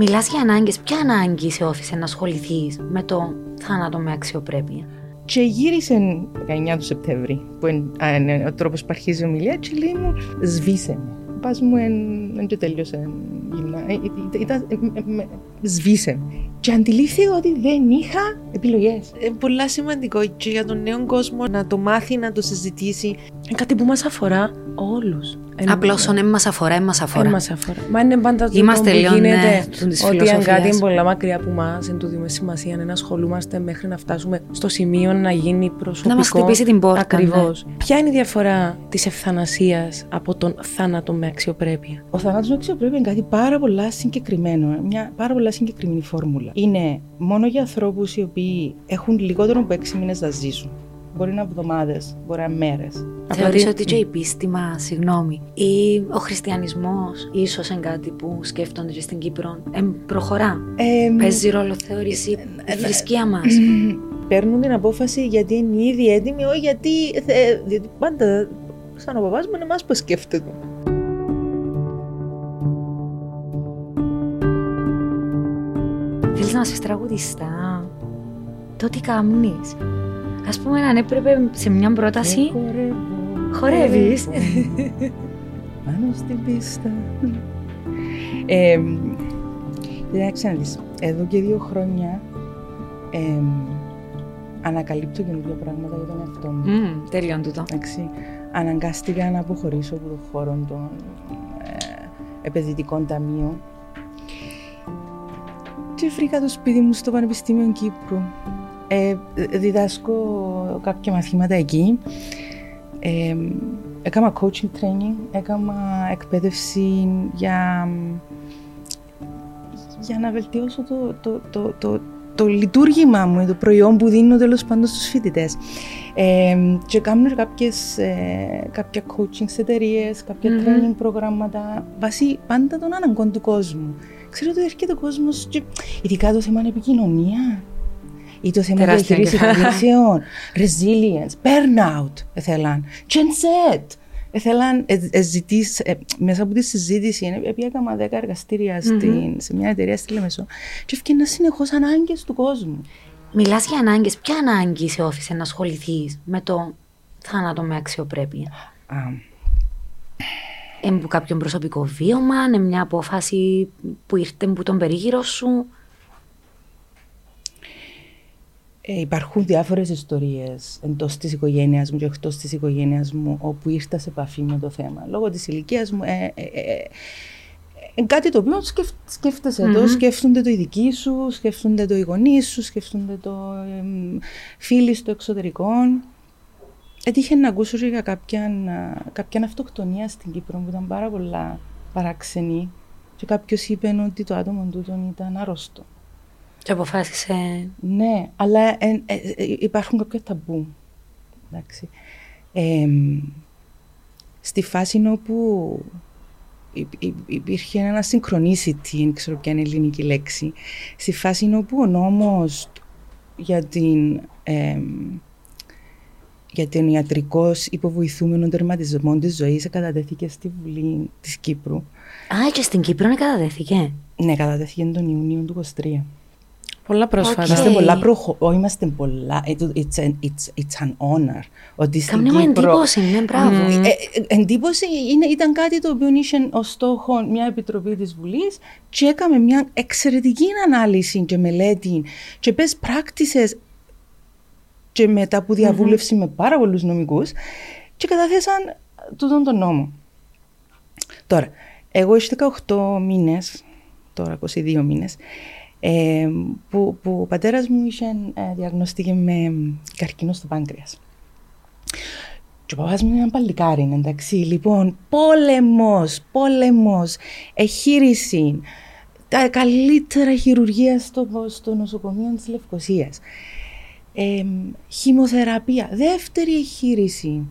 Μιλάς για ανάγκες. Ποια ανάγκη σε όφησε να ασχοληθείς με το θάνατο με αξιοπρέπεια; Και γύρισε 19 του Σεπτέμβρη, που είναι ο τρόπος που αρχίζει η ομιλία, και λέει μου, σβήσε με. Πας μου, δεν και τέλειωσε. Ήταν, σβήσε. Και αντιλήφθηκα ότι δεν είχα επιλογές. Είναι πολύ σημαντικό και για τον νέο κόσμο να το μάθει, να το συζητήσει. Είναι κάτι που μας αφορά όλους. Απλώς όσο δεν μας αφορά, δεν μα αφορά. μας αφορά. Μα είναι πάντα το Είμαστε που λίγο, γίνεται ναι, της ότι αν κάτι φιλοσοφίας. είναι πολλά μακριά από εμάς, εν τούτη με σημασία είναι να ασχολούμαστε μέχρι να φτάσουμε στο σημείο να γίνει προσωπικό. Να μας χτυπήσει την πόρτα, Ακριβώς. Ποια είναι η διαφορά της ευθανασίας από τον θάνατο με αξιοπρέπεια; Ο θανάτος με αξιοπρέπεια είναι κάτι πάρα πολλά συγκεκριμένο, μια πάρα πολλά συγκεκριμένη φόρμουλα. Είναι μόνο για ανθρώπους οι οποίοι έχουν λιγότερο από έξι μήνες να ζήσουν. Μπορεί να είναι εβδομάδες, μπορεί να είναι μέρες. Θεωρείς ότι και η πίστη μας, συγγνώμη, ή ο χριστιανισμός ίσως είναι κάτι που σκέφτονται και στην Κύπρο. Ε, προχωρά; Ε, Παίζει ρόλο, θεωρείς, η η θρησκεία μας; παίρνουν την απόφαση γιατί είναι ήδη έτοιμοι, όχι γιατί, θε- γιατί πάντα σαν ο παπάς μου είναι εμάς που σκέφτεται. Θέλεις να είσαι τραγουδιστά; Το τι κάνει. Α πούμε, αν έπρεπε σε μια πρόταση. χορεύω, Χορεύεις. χορεύω, Πάνω στην πίστα. Ε, Κοιτάξτε να δεις, εδώ και δύο χρόνια ε, ανακαλύπτω καινούργια πράγματα για τον εαυτό μου. Μμμ, Τέλειον τούτο. Εντάξει, αναγκάστηκα να αποχωρήσω από τον χώρο των ε, επενδυτικών ταμείων και βρήκα το σπίτι μου στο Πανεπιστήμιο Κύπρου. Ε, διδάσκω κάποια μαθήματα εκεί. Ε, έκανα coaching training, έκανα εκπαίδευση για, για να βελτιώσω το, το, το, το, το λειτουργήμα μου, το προϊόν που δίνω τέλος πάντων στους φοιτητές. Ε, και κάνω κάποιες, ε, κάποια coaching σε εταιρείες, κάποια Μμμ. training προγράμματα, βάσει πάντα των αναγκών του κόσμου. Ξέρω ότι έρχεται ο κόσμος, ειδικά το θέμα είναι επικοινωνία. Ή το θέμα Τεράστια διαχείρισης κεφάλαια. κρίσεων, resilience, burnout, έθελαν, gen Z. Έθελαν, ε, ε, ζητείς, ε, μέσα από τη συζήτηση, ε, επειδή έκανα 10 εργαστήρια στην, σε μια εταιρεία στη Λεμεσό, και έφυγαν συνεχώς ανάγκες του κόσμου. Μιλάς για ανάγκες. Ποια ανάγκη σε όφησε να ασχοληθείς με το θάνατο με αξιοπρέπεια; Α, Εμπού κάποιον προσωπικό βίωμα, είναι μια απόφαση που ήρθε από τον περίγυρο σου. Ε, υπάρχουν διάφορες ιστορίες εντός της οικογένειας μου και εκτός της οικογένειας μου όπου ήρθα σε επαφή με το θέμα. Λόγω της ηλικίας μου, ε, ε, ε, ε, ε, κάτι το οποίο σκεφ, σκέφτεσαι Μμμ. το, σκέφτονται το οι δικοί σου, σκέφτονται το οι γονείς σου, σκέφτονται το ε, φίλοι στο εξωτερικό. Έτυχε να ακούσω και για κάποια, κάποια αυτοκτονία στην Κύπρο που ήταν πάρα πολλά παράξενη και κάποιος είπε ότι το άτομο τούτο ήταν άρρωστο. Και αποφάσισε. Ναι, αλλά ε, ε, ε, υπάρχουν κάποια ταμπού. Εντάξει. Εμ, στη φάση όπου υ- υ- υπήρχε ένα synchronicity, δεν ξέρω ποια είναι η ελληνική λέξη, στη φάση όπου ο νόμος για την εμ, για τον ιατρικώς υποβοηθούμενο τερματισμό της ζωής κατατέθηκε στη Βουλή της Κύπρου. Α, και στην Κύπρο να κατατέθηκε. Ναι, κατατέθηκε τον Ιούνιο του 23. Πολλά πρόσφατα. Οκ. Είμαστε πολλά προχω... Όχι, είμαστε πολλά... It- It's an, it's, it's an honor. Ότι στην Καμιά μου Κύπρο... εντύπωση, ναι, μπράβο. Ε, ε, εντύπωση είναι, ήταν κάτι το οποίο είχε ως στόχο μια επιτροπή της Βουλής και έκαμε μια εξαιρετική ανάλυση και μελέτη και best practices και μετά που διαβούλευση με πάρα πολλούς νομικούς και καταθέσαν τούτον τον νόμο. Τώρα, εγώ έχεις 18 μήνες, τώρα 22 μήνες, ε, που, που ο πατέρας μου είχε ε, διαγνωστεί με καρκίνο στο πάγκρεας. Και ο παπάς μου είναι ένα παλικάρι, εντάξει. Λοιπόν, πόλεμος, πόλεμος, εχείριση, τα καλύτερα χειρουργία στο, στο νοσοκομείο της Λευκοσίας. Ε, χημοθεραπεία, δεύτερη εχείριση,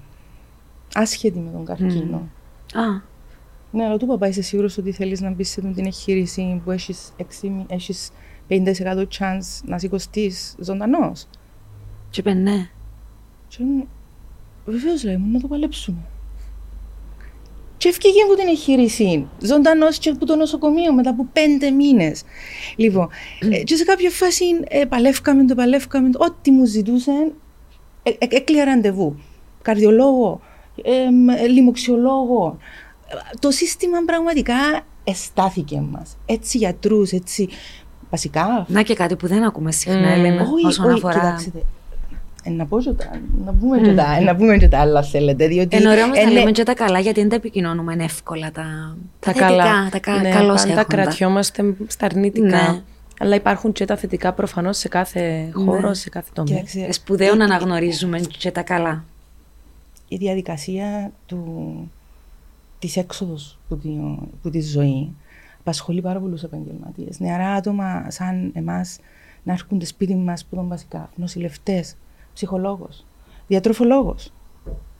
άσχετη με τον καρκίνο. Α, Ναι, αλλά του παπά είσαι σίγουρος ότι θέλεις να μπεις σε αυτή την εγχείρηση που έχεις, 6, έχεις 50% chance να σηκωστείς ζωντανός. και είπε ναι. Και μου, βεβαίως λέει μου, να το παλέψουμε. Και Και έφυγε από την εγχείρηση, ζωντανός και από το νοσοκομείο μετά από πέντε μήνες. Λοιπόν, ε, και σε κάποια φάση ε, παλεύκαμε το, παλεύκαμε το, ό,τι μου ζητούσαν, ε, ε, έκλεια ραντεβού. Καρδιολόγο, ε, λοιμοξιολόγο. Το σύστημα πραγματικά εστάθηκε μας. Έτσι γιατρούς, έτσι. Βασικά. Να και κάτι που δεν ακούμε συχνά, Mm. Έλενα, Όχι, όσον όχι, αφορά. κοιτάξτε. Ε, να πω και τα, να πούμε και τα, να πούμε και τα άλλα θέλετε, διότι... Εν ωραίο όμως ε, να ναι, λέμε και τα καλά, γιατί δεν τα επικοινωνούμε εύκολα τα, Τα θετικά, καλά. τα κα, ναι, καλώς πάντα έχοντα. κρατιόμαστε στα αρνητικά. Ναι. Αλλά υπάρχουν και τα θετικά προφανώς σε κάθε χώρο, Ναι. σε κάθε τομέα. κοίταξε, Ε, Σπουδαίο να αναγνωρίζουμε και τα καλά. η διαδικασία του, της έξοδος που, τη, που της ζωή απασχολεί πάρα πολλούς επαγγελματίες. Νεαρά άτομα σαν εμάς να έρχονται σπίτι μας που ήταν βασικά νοσηλευτές, ψυχολόγος, διατροφολόγος,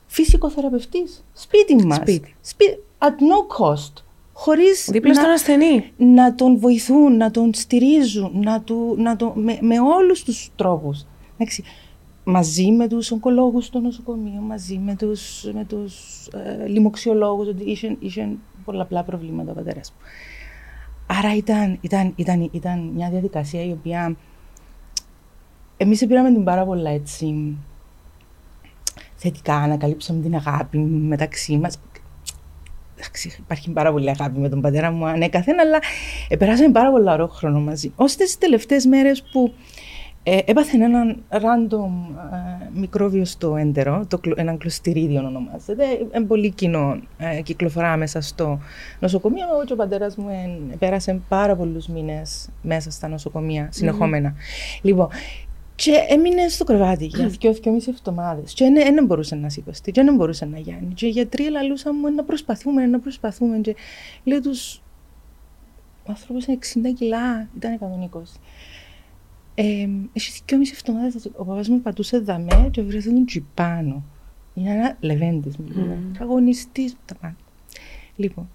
φυσικοθεραπευτής, σπίτι μας. Σπίτι. Σπί- at no cost. Χωρίς Δίπλα να- στον ασθενή. να τον βοηθούν, να τον στηρίζουν, να του, να το, με, με όλους τους τρόπους. Εντάξει, μαζί με τους ογκολόγους στο νοσοκομείο, μαζί με τους, με τους ε, λοιμοξιολόγους, ότι είχε, είχε πολλαπλά προβλήματα ο πατέρας μου. Άρα ήταν, ήταν, ήταν, ήταν μια διαδικασία η οποία εμείς πήραμε την πάρα πολλά έτσι θετικά, ανακαλύψαμε την αγάπη μεταξύ μας. Εντάξει, υπάρχει πάρα πολύ αγάπη με τον πατέρα μου ανέκαθεν, αλλά ε, περάσαμε πάρα πολύ ωραίο χρόνο μαζί. Ώστε τις τελευταίες μέρες που ε, έπαθε έναν random ε, μικρόβιο στο έντερο, το, κλο- έναν κλωστηρίδιο ονομάζεται, ε, πολύ κοινό, ε, κυκλοφορά μέσα στο νοσοκομείο. Εγώ και ο πατέρας μου ε, πέρασε πάρα πολλούς μήνες μέσα στα νοσοκομεία, συνεχόμενα. Λοιπόν, και έμεινε στο κρεβάτι για δυο δυο μισή εβδομάδες και δεν δεν μπορούσε να σηκωστεί και δεν μπορούσε να γιάνει. Και οι γιατροί λαλούσαν μου να προσπαθούμε, να προσπαθούμε. Και λέω τους, ο άνθρωπος είναι 60 κιλά, ήταν 120. Ε, έχει δυο μισή εβδομάδες, ο παπάς μου πατούσε δαμέ και βρέθηκε τον τσιπάνω. Είναι ένα λεβέντης, μιλούμε. Αγωνιστής, τα πάντα. Λοιπόν,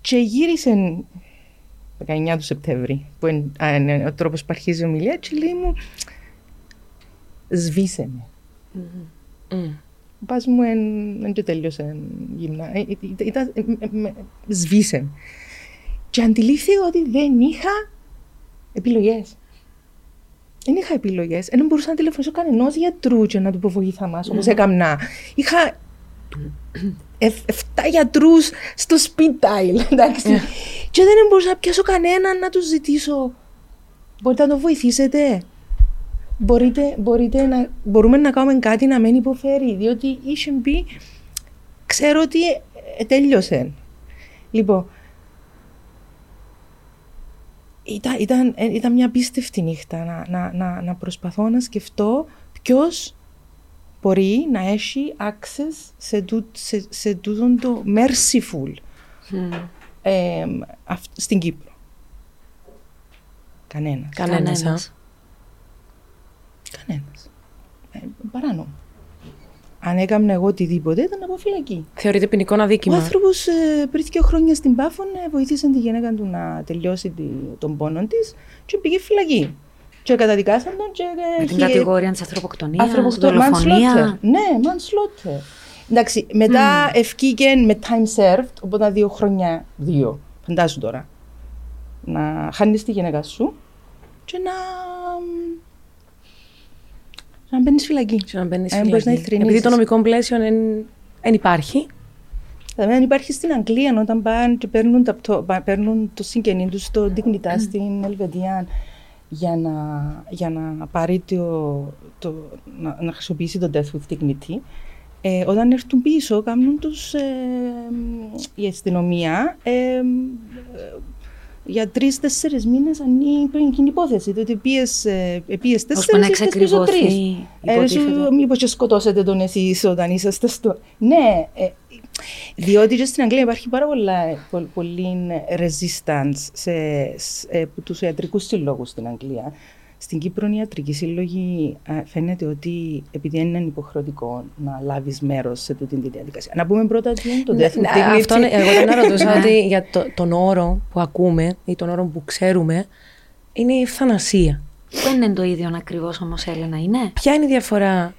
και γύρισε 19 του Σεπτέμβρη, που είναι, α, είναι ο τρόπος που αρχίζει η ομιλία, και λέει μου, σβήσε με. Μμ. Ο πας μου δεν και τέλειωσε γυμνά. Ε, ε, ήταν- ήταν- ε, ε, με- Σβήσε με. Και αντιλήφθηκα ότι δεν είχα επιλογές. Δεν είχα επιλογές. Δεν μπορούσα να τηλεφωνήσω κανενός γιατρούς και να του πω βοήθα μας, όπως έκαμνα. Είχα εφ- εφτά γιατρούς στο speed dial, εντάξει. Και δεν μπορούσα να πιάσω κανέναν να τους ζητήσω. Μπορείτε να το βοηθήσετε. Μπορείτε, μπορείτε να, μπορούμε να κάνουμε κάτι να μην υποφέρει, διότι είχε μπει, ξέρω ότι ε, ε, τέλειωσε. Λοιπόν, ήταν, ήταν, ε, ήταν μια απίστευτη νύχτα να, να, να, να προσπαθώ να σκεφτώ ποιος μπορεί να έχει access σε, τούτ, σε, σε τούτον το merciful ε, αυ- στην Κύπρο. Κανένας. Κανένας, Κανένας. Κανένας. Ε, παράνομο. Αν έκανα εγώ οτιδήποτε ήταν από φυλακή. Θεωρείται ποινικό Ο αδίκημα. άνθρωπος ε, πριν δύο χρόνια στην Πάφων ε, βοήθησε τη γυναίκα του να τελειώσει τη, τον πόνο της και πήγε φυλακή. Και καταδικάσαν τον και. ε, Με την έχει- κατηγορία της ανθρωποκτονίας, ανθρωποκτο- δολοφονία. manslaughter. Ναι, manslaughter. Εντάξει, μετά ευκήκε με time served, οπότε δύο χρόνια, δύο, φαντάσου τώρα, να χάνεις τη γυναίκα σου και να, να μπαίνεις φυλακή. Και να μπαίνεις Ε, μπορείς να φυλακή. ηθρηνήσεις. Επειδή το νομικό πλαίσιο δεν υπάρχει. Δηλαδή, αν υπάρχει στην Αγγλία, όταν πάνε και παίρνουν, τα, το, πα- παίρνουν το συγγενή τους στο Dignità στην Ελβετία για να, για να πάρει το, το, να, να χρησιμοποιήσει το Death with Dignity, ε, όταν έρθουν πίσω, κάνουν τους, ε, η αστυνομία ε, ε, για τρει-τέσσερι μήνες ανοίγει την υπόθεση. Διότι πήγε Ώσπου τέσσερις να ήρθες πίσω εξακριβωθεί, τρεις. Ε, υποτίθεται. σου, μήπως και σκοτώσετε τον εσείς όταν είσαστε στο... Ναι, ε, διότι και στην Αγγλία υπάρχει πάρα πολλά, πο- πολύ resistance σε, σε, ε, από τους ιατρικούς συλλόγους στην Αγγλία. Στην Κύπρο οι ιατρικοί σύλλογοι ε, φαίνεται ότι επειδή είναι υποχρεωτικό να λάβεις μέρος σε τούτη τη διαδικασία. Να πούμε πρώτα τι είναι το Ναι, death ναι, with dignity. Αυτό, ναι, εγώ δεν ρωτούσα Ναι. ότι για το, τον όρο που ακούμε ή τον όρο που ξέρουμε είναι η ευθανασία. Δεν είναι το ίδιο ακριβώς όμως, Έλενα, είναι; Ποια είναι η διαφορά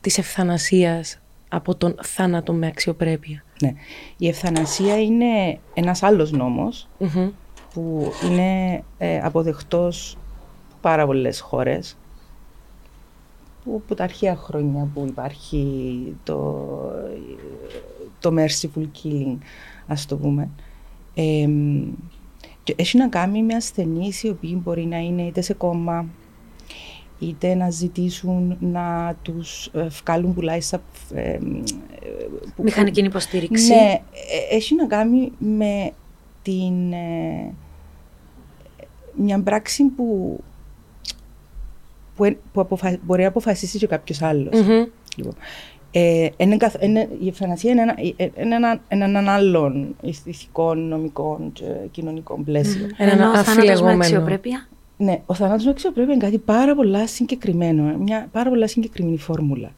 της ευθανασίας από τον θάνατο με αξιοπρέπεια; Ναι. Η ευθανασία είναι ένας άλλος νόμος Μμμ. που είναι ε, αποδεκτός πάρα πολλές χώρες που, που τα αρχαία χρόνια που υπάρχει το, το merciful killing, ας το πούμε. Ε, και έχει να κάνει με ασθενείς οι οποίοι μπορεί να είναι είτε σε κόμμα, είτε να ζητήσουν να τους ε, βγάλουν πουλάισα ε, που- Μηχανική υποστήριξη. ναι, ε, έχει να κάνει με την, ε, μια πράξη που, που, εν- που αποφα- μπορεί να αποφασίσει και κάποιος άλλος. Μμμ. Λοιπόν, ε, είναι καθ- είναι- η ευθανασία είναι ένα, ε, είναι ένα, είναι έναν άλλον ηθικών, νομικών και κοινωνικών πλαίσιο. Ένα Ενώ ο θάνατος με αφιλεγόμενο. αξιοπρέπεια. Ναι, ο θανάτος με αξιοπρέπεια είναι κάτι πάρα πολλά συγκεκριμένο, μια πάρα πολλά συγκεκριμένη φόρμουλα.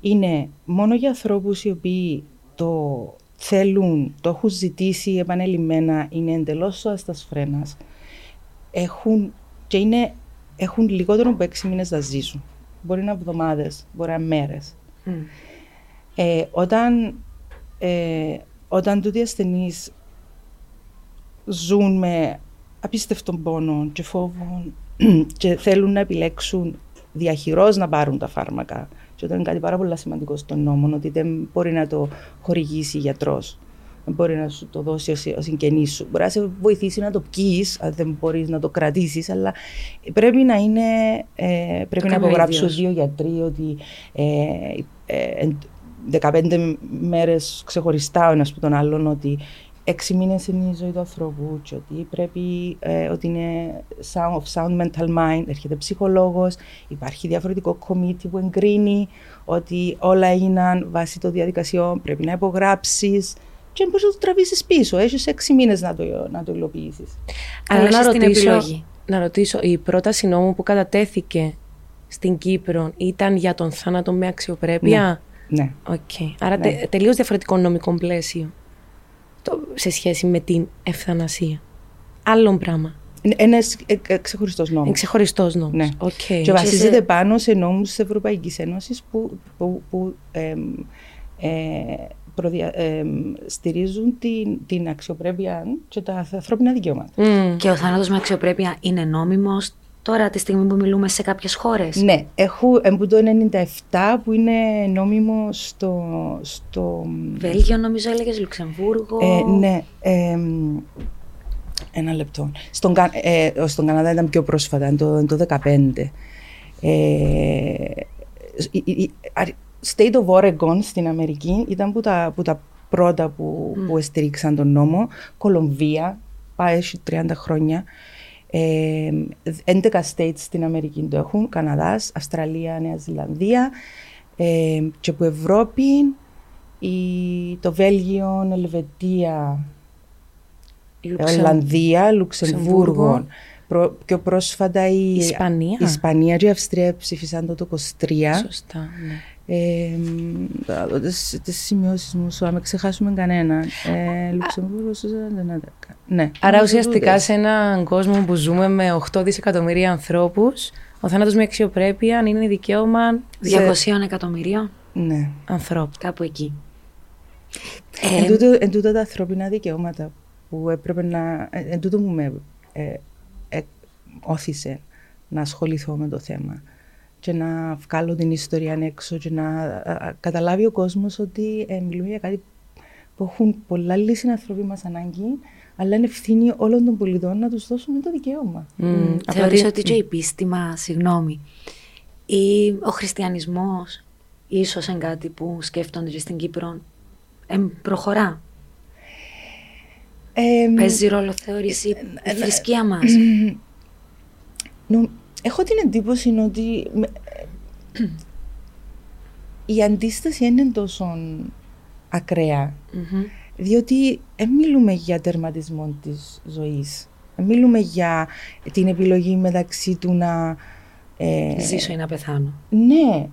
Είναι μόνο για ανθρώπους οι οποίοι το θέλουν, το έχουν ζητήσει επανελειμμένα, είναι εντελώς σώαστας φρένας, έχουν, και είναι, έχουν λιγότερο από έξι μήνες να ζήσουν. Μπορεί να είναι εβδομάδες, μπορεί να είναι μέρες. Μμ. Ε, όταν, ε, όταν τούτοι οι ασθενείς ζουν με απίστευτον πόνο και φόβο και θέλουν να επιλέξουν διαχειρός να πάρουν τα φάρμακα και αυτό είναι κάτι πάρα πολύ σημαντικό στον νόμο ότι δεν μπορεί να το χορηγήσει γιατρός δεν μπορεί να σου το δώσει ο, συ- ο συγγενής σου. Μπορεί να σε βοηθήσει να το πιείς, αν δεν μπορείς να το κρατήσεις, αλλά πρέπει να είναι, ε, πρέπει να κάνει ο υπογράψουν ίδιος. δύο γιατροί ότι ε, ε, εν- 15 μέρες ξεχωριστά ο ένας από τον άλλον ότι έξι μήνες είναι η ζωή του ανθρώπου και ότι πρέπει, ε, ότι είναι sound, of sound mental mind, έρχεται ψυχολόγος, υπάρχει διαφορετικό committee που εγκρίνει ότι όλα έγιναν βάσει των διαδικασιών, πρέπει να υπογράψεις και μπορείς να το τραβήσεις πίσω, έχεις έξι μήνες να το, να το υλοποιήσεις. Αλλά να έχεις την ρωτήσω, επιλογή. να ρωτήσω, η πρόταση νόμου που κατατέθηκε στην Κύπρο ήταν για τον θάνατο με αξιοπρέπεια; Ναι. Οκ. Άρα Ναι. τε, τελείως διαφορετικό νομικό πλαίσιο το, σε σχέση με την ευθανασία. Άλλον πράγμα. Είναι ένας ε, ε, ξεχωριστός νόμος. Είναι ξεχωριστός νόμος. Ναι. Οκ. Και βασίζεται σε- πάνω σε νόμους της Ευρωπαϊκής Ένωσης που, που, που εμ, ε, προδια- εμ, στηρίζουν την, την αξιοπρέπεια και τα ανθρώπινα δικαιώματα. Μμ. Και ο θάνατος με αξιοπρέπεια είναι νόμιμος τώρα τη στιγμή που μιλούμε σε κάποιες χώρες; Ναι, έχω εμπού το 97 που είναι νόμιμο στο... στο Βέλγιο νομίζω έλεγες, Λουξεμβούργο. ε, ναι, εμ, ένα λεπτό. Στον, Κα- ε, στον Καναδά ήταν πιο πρόσφατα, είναι το, είναι το 2015. Ε, η- η- η- αρ- State of Oregon στην Αμερική ήταν που τα, που τα πρώτα που, που στηρίξαν τον νόμο. Κολομβία, πάει έχει 30 χρόνια. Ε, 11 states στην Αμερική το έχουν, Καναδάς, Αυστραλία, Νέα Ζηλανδία ε, και που Ευρώπη η, το Βέλγιο, Ελβετία, Η Λουξεμ- Ολλανδία, Λουξεμβούργο. Λουξεμβούργο. Προ- πιο πρόσφατα η Ισπανία. η Ισπανία και η Αυστρία ψήφισαν το το 23. Σωστά, ναι. Ε, θα δω τις, τις σημειώσεις μου σου, άμα ξεχάσουμε κανένα. Ε, Λουξεμβούργος, Σουζα- ναι. Άρα Νομίζω ουσιαστικά τούτες. σε έναν κόσμο που ζούμε με 8 δισεκατομμύρια ανθρώπους, ο θάνατος με αξιοπρέπεια είναι δικαίωμα σε 200 εκατομμυρίων, Ναι. ανθρώπου. κάπου εκεί. Εν, Ε, τούτο, εν τούτο τα ανθρώπινα δικαιώματα που έπρεπε να... ε, Εν τούτο μου με ε, ε, όθησε να ασχοληθώ με το θέμα και να βγάλω την ιστορία έξω και να α, α, καταλάβει ο κόσμος ότι ε, μιλούμε για κάτι που έχουν πολλά λίγοι συνανθρωποί μας ανάγκη αλλά είναι ευθύνη όλων των πολιτών να τους δώσουμε το δικαίωμα. Μμ, Μ, από Θεωρείς ότι- ότι και η πίστη μας, συγγνώμη, ή ο χριστιανισμός ίσως είναι κάτι που σκέφτονται και στην Κύπρο, εμ, προχωρά. Ε, Παίζει ρόλο, θεωρείς, η, η θρησκεία μας. Νο- έχω την εντύπωση ότι με- η αντίσταση είναι τόσο ακραία, Μμμ. διότι δεν μιλούμε για τερματισμό της ζωής. Δεν μιλούμε για την επιλογή μεταξύ του να... ε, Ζήσω ή να πεθάνω. ναι.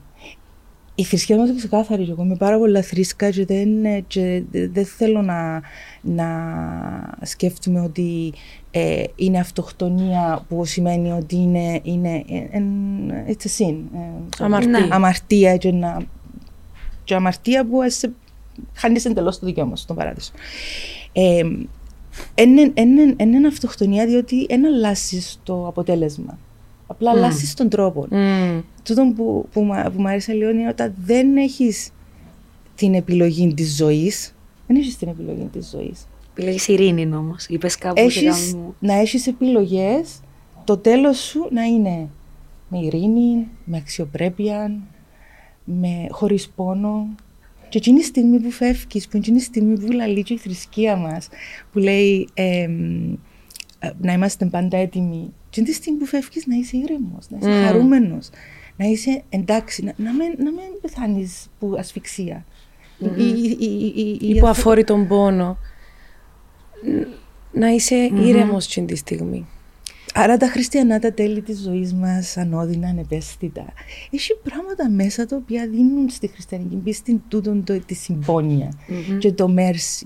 Η θρησκεία μας είναι ξεκάθαρη. Εγώ είμαι πάρα πολλά θρήσκα και δεν, ε, και δε- δεν θέλω να, να σκέφτομαι ότι ε, είναι αυτοκτονία που σημαίνει ότι είναι, είναι ε, εν- it's a sin. ε, Αμαρτία. Ναι. αμαρτία και να, και αμαρτία που σε χάνει εντελώ το δικαίωμα στον παράδεισο. Ε, είναι αυτοκτονία διότι δεν αλλάζει το αποτέλεσμα. Απλά mm. αλλάζει τον τρόπο. Mm. Τούτο που, που, που μου αρέσει λίγο είναι όταν δεν έχεις την επιλογή της ζωής. Δεν έχεις την επιλογή της ζωής. Επιλέγεις ειρήνη όμως. Είπες κάπου έχεις, Να έχεις επιλογές, το τέλος σου να είναι με ειρήνη, με αξιοπρέπεια, με χωρίς πόνο. Και εκείνη η στιγμή που φεύγεις, που εκείνη η στιγμή που λαλείς και η θρησκεία μας, που λέει ε, να είμαστε πάντα έτοιμοι, και τη στιγμή που φεύγεις να είσαι ήρεμος, να είσαι mm. χαρούμενος, να είσαι εντάξει, να, να μην, να μην πεθάνεις που ασφυξία. Mm-hmm. Η, η, η, ή που αφορεί τον πόνο. Να είσαι mm-hmm. ήρεμος τη στιγμή. Άρα τα χριστιανά τα τέλη της ζωής μας ανώδυνα, ανεπαίσθητα. Έχει πράγματα μέσα τα οποία δίνουν στη χριστιανική πίστη τούτον το, τη συμπονια mm-hmm. και το μέρσι.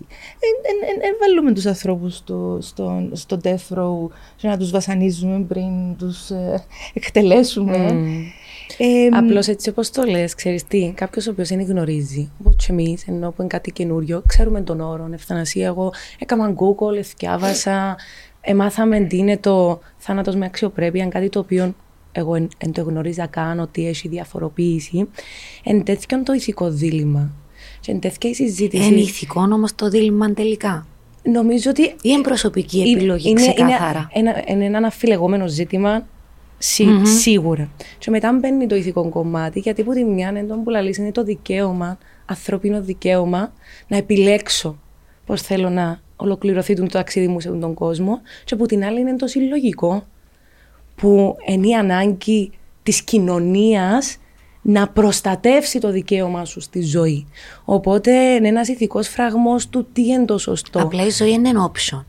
Δεν βάλουμε τους ανθρώπους στο, στο, στο death row και να τους βασανίζουμε πριν τους ε, εκτελέσουμε. Mm. Ε, Απλώς έτσι όπως το λες, ξέρεις τι, κάποιος ο οποίος δεν γνωρίζει, όπως και εμείς, ενώ που είναι κάτι καινούριο, ξέρουμε τον όρο, ευθανασία. Εγώ έκανα Google, διάβασα, Εμάθαμε τι είναι το θάνατος με αξιοπρέπεια, κάτι το οποίο εγώ δεν το γνωρίζα καν ότι έχει διαφοροποίηση. Εν τέτοιον το ηθικό δίλημα. Και εν τέτοια η συζήτηση. Είναι ηθικό όμως το δίλημα τελικά; Νομίζω ότι. ή είναι προσωπική επιλογή, είναι, ξεκάθαρα; Είναι, ένα, είναι ένα αφιλεγόμενο ζήτημα σί, mm-hmm. σίγουρα. Και μετά μπαίνει το ηθικό κομμάτι, γιατί που τη μια είναι το που είναι το δικαίωμα, ανθρώπινο δικαίωμα, να επιλέξω πώς θέλω να ολοκληρωθεί το ταξίδι μου σε τον κόσμο και από την άλλη είναι το συλλογικό που είναι η ανάγκη της κοινωνίας να προστατεύσει το δικαίωμα σου στη ζωή. Οπότε είναι ένας ηθικός φραγμός του τι είναι το σωστό. Απλά η ζωή είναι ένα option.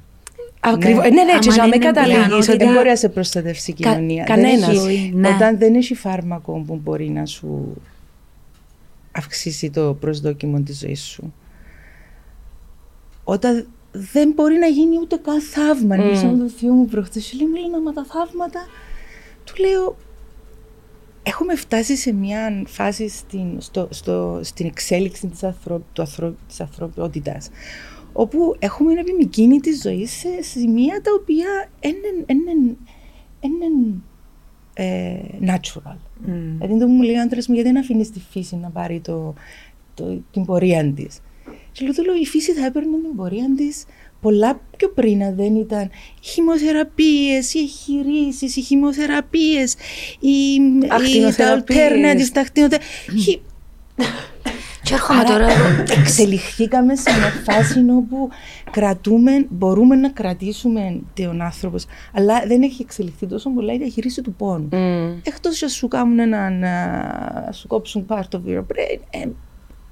Ακριβώς. Ναι, ναι, ναι, και να με καταλήγεις ότι δεν μπορεί να σε προστατεύσει η κοινωνία. Κανένας. Ναι. Όταν δεν έχει φάρμακο που μπορεί να σου αυξήσει το προσδόκιμο της ζωής σου. Όταν δεν μπορεί να γίνει ούτε καν θαύμα. Mm. Μιλούσα με τον θείο μου προχθές. Σου λέει: Μιλάω με τα θαύματα. Του λέω: Έχουμε φτάσει σε μια φάση στην, στο, στο, στην εξέλιξη της, ανθρω, του της ανθρωπότητας όπου έχουμε ένα επιμηκύνη της ζωής σε σημεία τα οποία είναι ε, natural. Mm. Δηλαδή το μου λέει ο άντρας μου γιατί δεν αφήνεις τη φύση να πάρει το, το, την πορεία της; Και λέω, η φύση θα έπαιρνε την πορεία της πολλά πιο πριν δεν ήταν χημοθεραπείες, οι εγχειρήσεις, οι χημοθεραπείες, οι, τα alternatives, τα ακτινοθεραπείε. Και έρχομαι τώρα Εξελιχθήκαμε σε μια φάση όπου κρατούμε, μπορούμε να κρατήσουμε τον άνθρωπο, αλλά δεν έχει εξελιχθεί τόσο πολλά η διαχείριση του πόνου. Mm. Εκτός να σου κάνουν ένα, να σου κόψουν part of your brain, ε,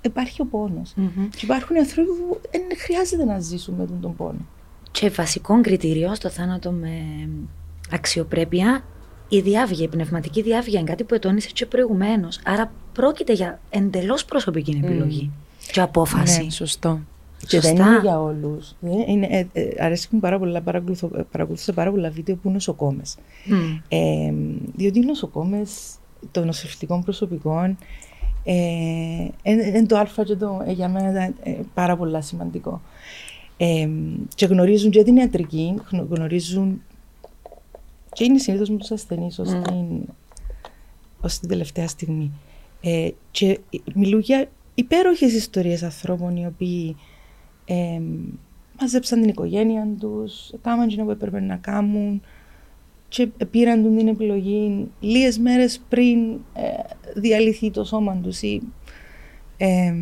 υπάρχει ο πόνος. Mm-hmm. Και υπάρχουν άνθρωποι που δεν χρειάζεται να ζήσουν με τον πόνο. Και βασικό κριτήριο στο θάνατο με αξιοπρέπεια η διάβγεια, η πνευματική διάβγεια είναι κάτι που ετώνησε και προηγουμένως. Άρα πρόκειται για εντελώς προσωπική επιλογή mm. και απόφαση. Ναι, σωστό. Και δεν είναι για όλους. Ε, ε, αρέσει μου πάρα πολλά, παρακολουθούσα πάρα πολλά βίντεο που νοσοκόμες. Mm. Ε, διότι οι νοσοκόμες των νοσευτικών προσωπικών είναι το α και το ε, για μένα ήταν ε, πάρα πολύ σημαντικό. Ε, και γνωρίζουν και την ιατρική, γνωρίζουν και είναι συνήθως με τους ασθενείς ως mm. την, την τελευταία στιγμή. Ε, και μιλούν για υπέροχες ιστορίες ανθρώπων οι οποίοι ε, μαζέψαν την οικογένεια τους, έκαναν τι που έπρεπε να κάνουν, και πήραν την επιλογή λίγες μέρες πριν ε, διαλυθεί το σώμα τους. Ε,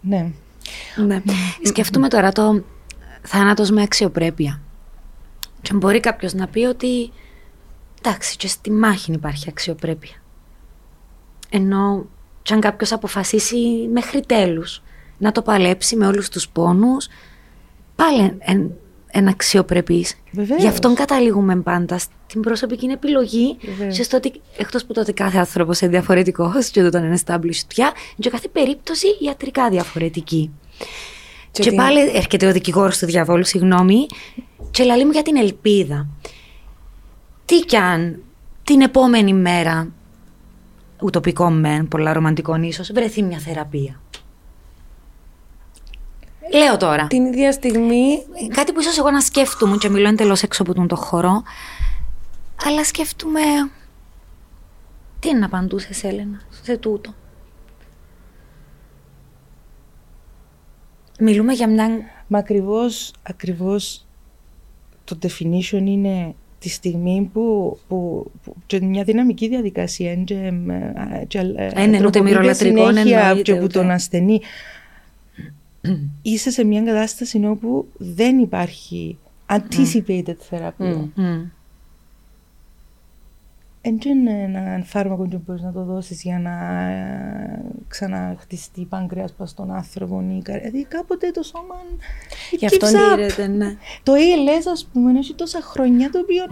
ναι. ναι. Σκεφτούμε τώρα το θάνατος με αξιοπρέπεια. Και μπορεί κάποιος να πει ότι εντάξει και στη μάχη υπάρχει αξιοπρέπεια. Ενώ και αν κάποιος αποφασίσει μέχρι τέλους να το παλέψει με όλους τους πόνους, πάλι ένα αξιοπρεπής. Γι' αυτόν καταλήγουμε πάντα στην προσωπική επιλογή. Και στο ότι εκτός που τότε κάθε άνθρωπος είναι διαφορετικός, και όταν είναι established πια, και κάθε περίπτωση ιατρικά διαφορετική. Και, και πάλι έρχεται ο δικηγόρος του διαβόλου, συγγνώμη, και λέει μου για την ελπίδα. Τι κι αν την επόμενη μέρα ουτοπικό μεν, πολλά ρομαντικό ίσως, βρεθεί μια θεραπεία. Λέω τώρα. Την ίδια στιγμή. Κάτι που ίσως εγώ να σκέφτομαι και μιλώ εντελώς έξω από τον το χώρο, αλλά σκέφτομαι... Τι είναι να απαντούσες, Έλενα, σε τούτο. Μιλούμε για μια... Μα ακριβώς, ακριβώς το definition είναι τη στιγμή που, που, που και μια δυναμική διαδικασία και, ε, και, ε, Ε, ναι, ούτε μυρολατρικό, συνέχεια εννοείται, και που ούτε. τον ασθενή είσαι σε μια κατάσταση όπου δεν υπάρχει anticipated θεραπεία. Μμ. Δεν είναι ένα φάρμακο που μπορείς να το δώσεις για να ε, ξαναχτιστεί η παγκρέας πας στον άνθρωπο. ή κα- Δηλαδή κάποτε το σώμα it Γι' αυτό keeps up. Γίνεται, ναι. Το ALS, ας πούμε, έχει τόσα χρόνια το οποίο,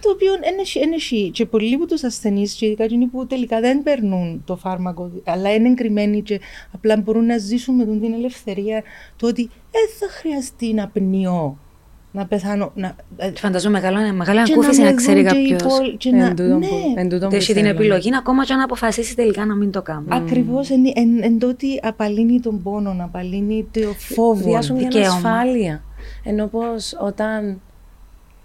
το οποίο εν έχει- εν έχει και πολλοί από τους ασθενείς και ειδικά εκείνοι που τελικά δεν παίρνουν το φάρμακο αλλά είναι εγκριμένοι και απλά μπορούν να ζήσουν με τον την ελευθερία το ότι δεν θα χρειαστεί να πνιώ, να πεθάνω, να, Και Φανταζόμαι μεγάλο, μεγάλη και ανακούφιση με να ξέρει δουν και οι κάποιος. υπόλοι- και να- Εν τούτον ναι. που- εν τούτον Ότι που έχει την θέλουμε. επιλογή ακόμα και να αποφασίσει τελικά να μην το κάνει. Ακριβώς εν, εν, εν τότε απαλύνει τον πόνο, απαλύνει το φόβο. Διάσου μια δικαίωμα. ασφάλεια. Ενώ πως όταν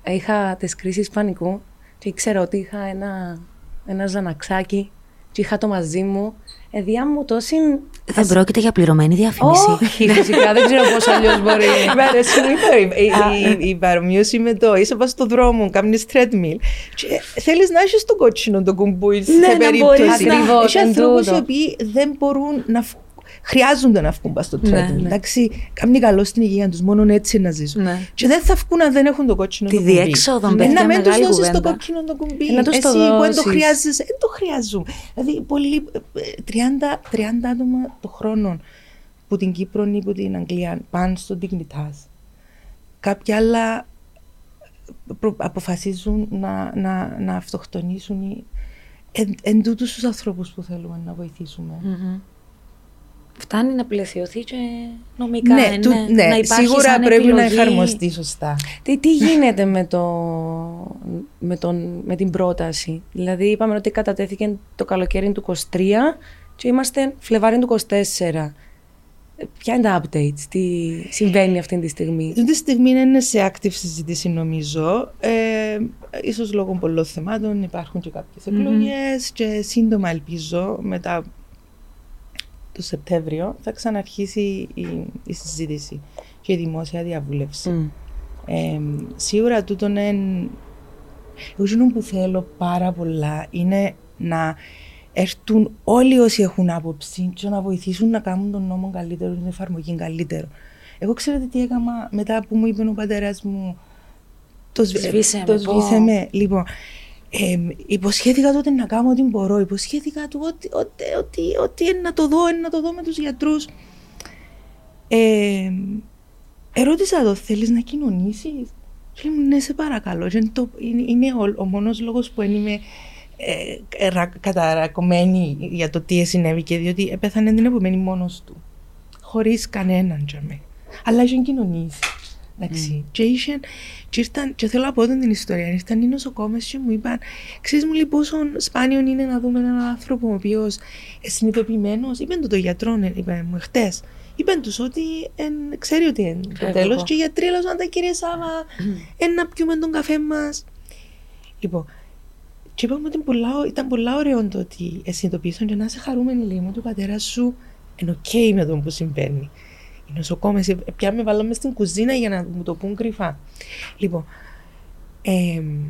είχα τις κρίσεις πανικού και ήξερα ότι είχα ένα, ένα ζαναξάκι και είχα το μαζί μου, εδιά μου τόση... Δεν πρόκειται για πληρωμένη διαφήμιση. Όχι, φυσικά δεν ξέρω πώς αλλιώς μπορεί. Μ' αρέσει μου η- η- η- η παρομοίωση με το είσαι πας στον δρόμο, κάνεις treadmill και θέλεις να έχεις το κότσινο το κουμπούι σε Ναι, να περίπτωση. μπορείς να- Ακριβώς, Έχει εν ανθρώπους τούτο. οι οποίοι δεν μπορούν να φ- χρειάζονται να βγουν πας στο treadmill. Ναι, ναι. Εντάξει, κάνει καλό στην υγεία τους, μόνο έτσι να ζήσουν. Ναι. Και δεν θα βγουν αν δεν έχουν το κότσινο Τη το κουμπί. διέξοδο, Ε, παιδιά, Να μην τους μεγάλη δώσεις το κουβέντα. κόκκινο το κουμπί. Ε, να τους Εσύ το που δεν το δώσεις. χρειάζεσαι, δεν το χρειάζουν. Δηλαδή, πολλοί, ε, 30, 30 άτομα το χρόνο που την Κύπρο ή που την Αγγλία πάνε στο Dignitas. Κάποια άλλα προ- αποφασίζουν να, να, να αυτοκτονήσουν ή- εν, εν τούτους τους ανθρώπους που θέλουμε να βοηθήσουμε. Μμμ. Φτάνει να πλαισιωθεί και νομικά. Ναι, ναι, του- ναι, να υπάρχει σίγουρα σαν πρέπει να επιλογή. εφαρμοστεί σωστά. Τι, τι γίνεται με, το, με, τον, με την πρόταση; Δηλαδή είπαμε ότι κατατέθηκε το καλοκαίρι του 23 και είμαστε Φλεβάρι του 24. Ε, Ποια είναι τα updates, τι συμβαίνει αυτή τη στιγμή; Αυτή τη στιγμή είναι σε active συζήτηση νομίζω. Ε, ίσως λόγω πολλών θεμάτων υπάρχουν και κάποιες εκλογές και σύντομα ελπίζω μετά το Σεπτέμβριο θα ξαναρχίσει η, η συζήτηση και η δημόσια διαβούλευση. Μμ. Ε, σίγουρα τούτον είναι... Εγώ εκείνο που θέλω πάρα πολλά είναι να έρθουν όλοι όσοι έχουν άποψη και να βοηθήσουν να κάνουν τον νόμο καλύτερο, την εφαρμογή καλύτερο. Εγώ ξέρετε τι έκανα μετά που μου είπε ο πατέρας μου το, σβ- Σβήσε με, το πω. σβήσε με. Λοιπόν, ε, υποσχέθηκα τότε να κάνω ό,τι μπορώ. Υποσχέθηκα του ότι, ότι, ότι, ότι είναι να το δω, είναι να το δω με τους γιατρούς. Ε, ερώτησα το, θέλεις να κοινωνήσεις; Και μου ναι, σε παρακαλώ. Και είναι, το, είναι, είναι ο, ο μόνος λόγος που δεν είμαι ε, ρα- καταρακωμένη για το τι συνέβη και διότι έπεθανε την επομένη μόνος του. Χωρίς κανέναν για μέ. Αλλά είχε κοινωνήσει. Εντάξει. Και, είχε, και, ήρθαν, και θέλω να πω την ιστορία. Ήρθαν οι νοσοκόμες και μου είπαν Ξέρεις μου λοιπόν πόσο σπάνιο είναι να δούμε έναν άνθρωπο ο οποίος συνειδητοποιημένος. Είπαν του το γιατρό, ε, είπαν μου χτες. Είπαν τους ότι εν, ξέρει ότι είναι το Ξέρω τέλος εγώ. και οι γιατροί έλεγαν τα κύριε Σάβα, εν να πιούμε τον καφέ μας. Λοιπόν, και είπαμε ότι πολλά, ήταν πολλά ωραίο το ότι συνειδητοποίησαν και να είσαι χαρούμενη λέει μου ότι ο πατέρα σου είναι οκ με το που συμβαίνει. Οι νοσοκόμες πια με βάλαμε στην κουζίνα για να μου το πούν κρυφά. Λοιπόν, εμ,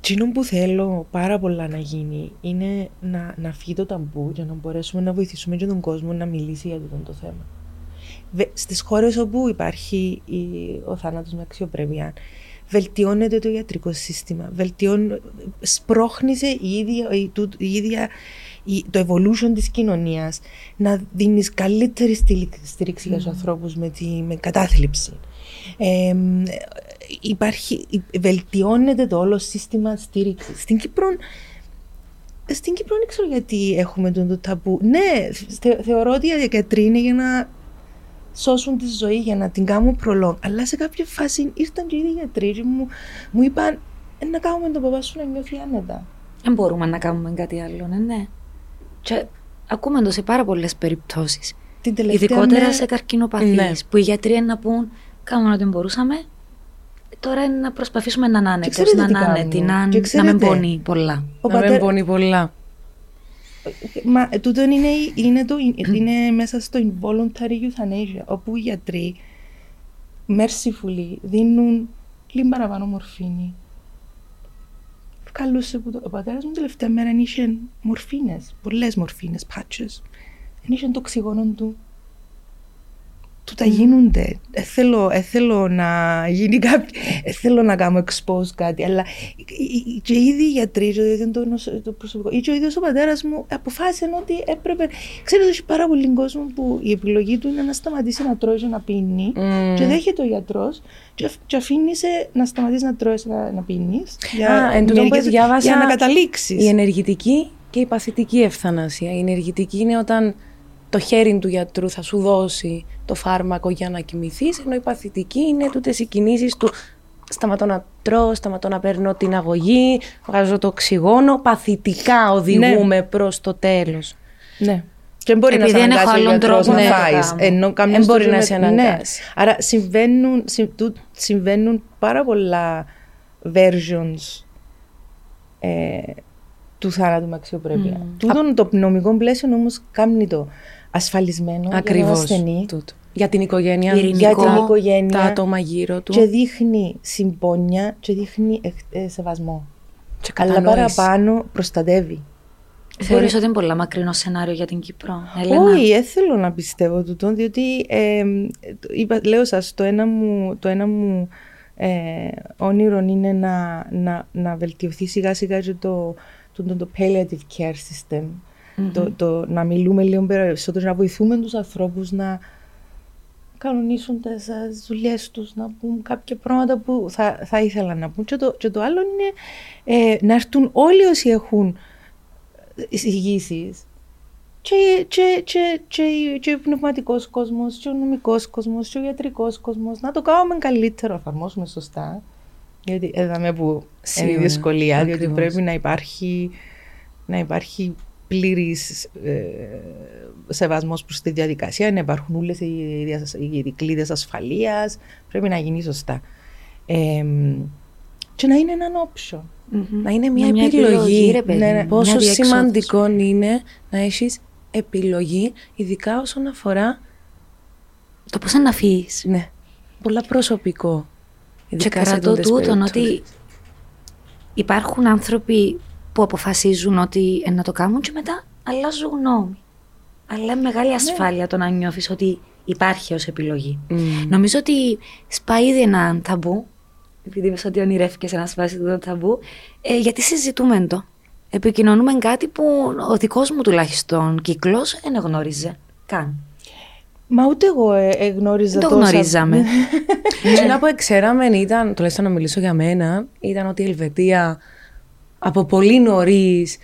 Τσίνο που θέλω πάρα πολλά να γίνει είναι να, να φύγει το ταμπού για να μπορέσουμε να βοηθήσουμε και τον κόσμο να μιλήσει για αυτό το θέμα. Βε- Στις χώρες όπου υπάρχει η, ο θάνατος με αξιοπρέπεια, βελτιώνεται το ιατρικό σύστημα, βελτιών, σπρώχνησε η ίδια, η, του- η ίδια η- το evolution της κοινωνίας να δίνεις καλύτερη στήριξη, στήριξη για τους ανθρώπους με, τη, με κατάθλιψη. Ε, υπάρχει, βελτιώνεται το όλο σύστημα στήριξης. Στην Κύπρο στην Κύπρο δεν ξέρω γιατί έχουμε τον το ταμπού. Ναι, θε- θεωρώ ότι οι γιατροί είναι για να σώσουν τη ζωή, για να την κάνουν προλόγ. Αλλά σε κάποια φάση ήρθαν και οι ίδιοι γιατροί και μου, μου είπαν «Ε, να κάνουμε τον παπά σου να νιώθει άνετα. Δεν μπορούμε να κάνουμε κάτι άλλο, ναι, ναι. Και ακούμε το σε πάρα πολλές περιπτώσεις. Την τελευταία Ειδικότερα μέρα- σε καρκινοπαθείς, Ναι. που οι γιατροί είναι να πούν κάνουμε ό,τι μπορούσαμε. Τώρα είναι να προσπαθήσουμε να είναι άνετος, ξέρετε να τι είναι άνετη, κάνουν. να, Και να μην ξέρετε- πονεί πολλά. Ο να μην πατέρα, πονεί πολλά. Μα ε, τούτο είναι, είναι, το, είναι μέσα στο involuntary euthanasia, όπου οι γιατροί mercifully δίνουν λίγο παραπάνω μορφήνη. Καλούσε που το, ο πατέρας μου τελευταία μέρα είχε μορφήνες, πολλές μορφήνες, patches. Δεν είχε το οξυγόνο του. Του τα γίνονται. Ε, θέλω, ε, θέλω να γίνει κάποιο, ε, θέλω να κάνω expose κάτι, αλλά ε, ε, και ήδη οι γιατροί, και ο ίδιος το, νοσο- το προσωπικό, ή και ο ίδιος ο πατέρας μου αποφάσισαν ότι έπρεπε, ξέρετε, έχει πάρα πολύ κόσμο που η επιλογή του είναι να σταματήσει να τρώει και να πίνει Μμμ. και δέχεται ο γιατρός και, αφ- και αφήνει σε να σταματήσεις να τρώεις να, να πίνεις για, Α, εν τούτο που μερικές- διάβασα, για να καταλήξεις. Η ενεργητική και η παθητική ευθανασία. Η ενεργητική είναι όταν το χέρι του γιατρού θα σου δώσει το φάρμακο για να κοιμηθείς, ενώ η παθητική είναι τούτες οι κινήσεις του σταματώ να τρώω, σταματώ να παίρνω την αγωγή, βγάζω το οξυγόνο, παθητικά οδηγούμε προς το τέλος. Ναι. Και δεν μπορεί Επειδή να σε δεν έχω αναγκάσει ο άλλον γιατρός τρόπο να να το φάεις. κάνω. Ενώ κάποιος Δεν μπορεί τους να με- σε ναι. αναγκάσει. Άρα συμβαίνουν, συ- του- συμβαίνουν πάρα πολλά versions ε, του θάνατου με αξιοπρέπεια. Τούτον το νομικό πλαίσιο όμως κάνει το ασφαλισμένο για τον Ακριβώς. ασθενή τούτο. Για την οικογένεια, Ειρηνικό. για την Τα οικογένεια τα άτομα γύρω του. και δείχνει συμπόνια και δείχνει εκ- ε, σεβασμό. και Αλλά κατανόηση. παραπάνω προστατεύει. Θεωρείς ότι είναι πολλά μακρινό σενάριο για την Κύπρο, Έλενα; Όχι, δεν θέλω να πιστεύω τούτο, διότι ε, το- είπα, λέω σας, το ένα μου, το ένα μου ε, όνειρο είναι να, να, να βελτιωθεί σιγά σιγά και το, το, το, το palliative care system. Το, το, να μιλούμε λίγο περισσότερο, να βοηθούμε τους ανθρώπους να κανονίσουν τις δουλειές τους, να πούν κάποια πράγματα που θα, θα ήθελαν να πούν. Και το, και το άλλο είναι ε, να έρθουν όλοι όσοι έχουν εισηγήσεις και, και, και, και, και ο πνευματικός κόσμος, και ο νομικός κόσμος, και ο ιατρικός κόσμος, να το κάνουμε καλύτερο, να εφαρμόσουμε σωστά. Γιατί είδαμε που είναι η Σίγουρα, δυσκολία, διότι ακριβώς. πρέπει να υπάρχει, να υπάρχει πλήρης ε, σεβασμός προς τη διαδικασία, να υπάρχουν όλες οι, διασ- οι δικλείδες ασφαλείας, πρέπει να γίνει σωστά. Ε, και να είναι έναν όψιο. Μμμ. Να είναι μια, μια επιλογή. επιλογή, ρε παιδί Ναι, ναι. μου, Πόσο μια διεξόδος. σημαντικό είναι να έχεις επιλογή, ειδικά όσον αφορά Το πώς να φύγεις. ναι, πολλά προσωπικό. Και Ειδικά σε κρατώ τούτες τούτον περιπτώσεις. ότι υπάρχουν άνθρωποι που αποφασίζουν ότι ε, να το κάνουν και μετά αλλάζουν γνώμη. Αλλά είναι μεγάλη ασφάλεια το να νιώθεις ότι υπάρχει ως επιλογή. Μμμ. Νομίζω ότι σπάει ήδη ένα ταμπού, επειδή είπες ότι ονειρεύκες να σπάσει το ταμπού, ε, γιατί συζητούμε το. Επικοινωνούμε κάτι που ο δικός μου τουλάχιστον κύκλος δεν γνώριζε καν. Μα ούτε εγώ ε, ε, γνώριζα Δεν το τόσα- γνωρίζαμε. Ένα που ξέραμε ήταν, τουλάχιστον να μιλήσω για μένα, ήταν ότι η Ελβετία από πολύ νωρίς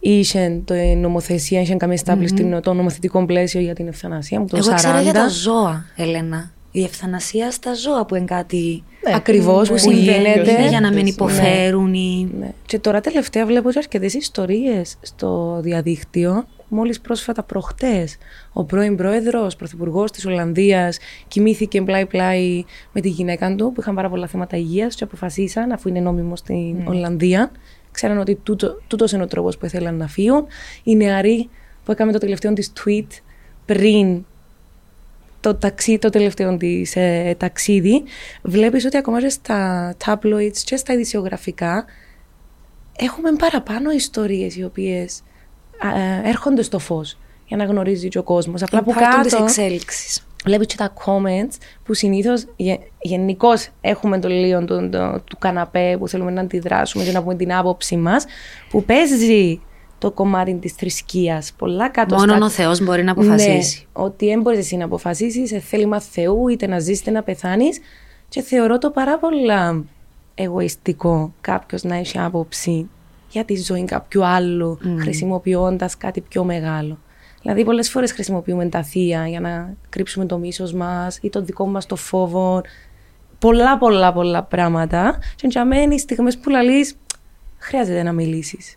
είχε το η νομοθεσία, είχε καμία established το νομοθετικό πλαίσιο για την ευθανασία μου το Εγώ 40. ξέρω για τα ζώα, Ελένα. Η ευθανασία στα ζώα που είναι κάτι Ναι, Ακριβώς που που συμβαίνει, γίνεται. είναι για να μην Ναι. υποφέρουν ή... Ναι. Και τώρα τελευταία βλέπω και αρκετές ιστορίες στο διαδίκτυο. Μόλις πρόσφατα προχτές, ο πρώην πρόεδρος, πρωθυπουργός της Ολλανδίας, κοιμήθηκε πλάι-πλάι με τη γυναίκα του, που είχαν πάρα πολλά θέματα υγείας, και αποφασίσαν, αφού είναι νόμιμο στην Ολλανδία, ξέραν ότι τούτο, τούτος είναι ο τρόπος που ήθελαν να φύγουν. Η νεαρή που έκαμε το τελευταίο της tweet πριν το, ταξί, το τελευταίο της ε, ταξίδι, βλέπεις ότι ακόμα και στα tabloids και στα ειδησιογραφικά έχουμε παραπάνω ιστορίες οι οποίες α, ε, έρχονται στο φως για να γνωρίζει και ο κόσμος. Απλά που Υπάρχουν τις κάτω εξέλιξεις. βλέπεις και τα comments που συνήθως γε, γενικώς έχουμε το λίγο του, του, του καναπέ που θέλουμε να αντιδράσουμε και να πούμε την άποψη μας που παίζει το κομμάτι της θρησκείας πολλά κάτω Μόνο στα- ο Θεός μπορεί να αποφασίσει. ναι, ότι δεν μπορείς εσύ να αποφασίσεις, σε θέλημα Θεού, είτε να ζήσει είτε να πεθάνεις. Και θεωρώ το πάρα πολλά εγωιστικό κάποιος να έχει άποψη για τη ζωή κάποιου άλλου, χρησιμοποιώντας κάτι πιο μεγάλο. Δηλαδή, πολλές φορές χρησιμοποιούμε τα θεία για να κρύψουμε το μίσος μας ή το δικό μας το φόβο. Πολλά, πολλά, πολλά πράγματα. Και για μένα, οι στιγμές που λαλείς, χρειάζεται να μιλήσεις.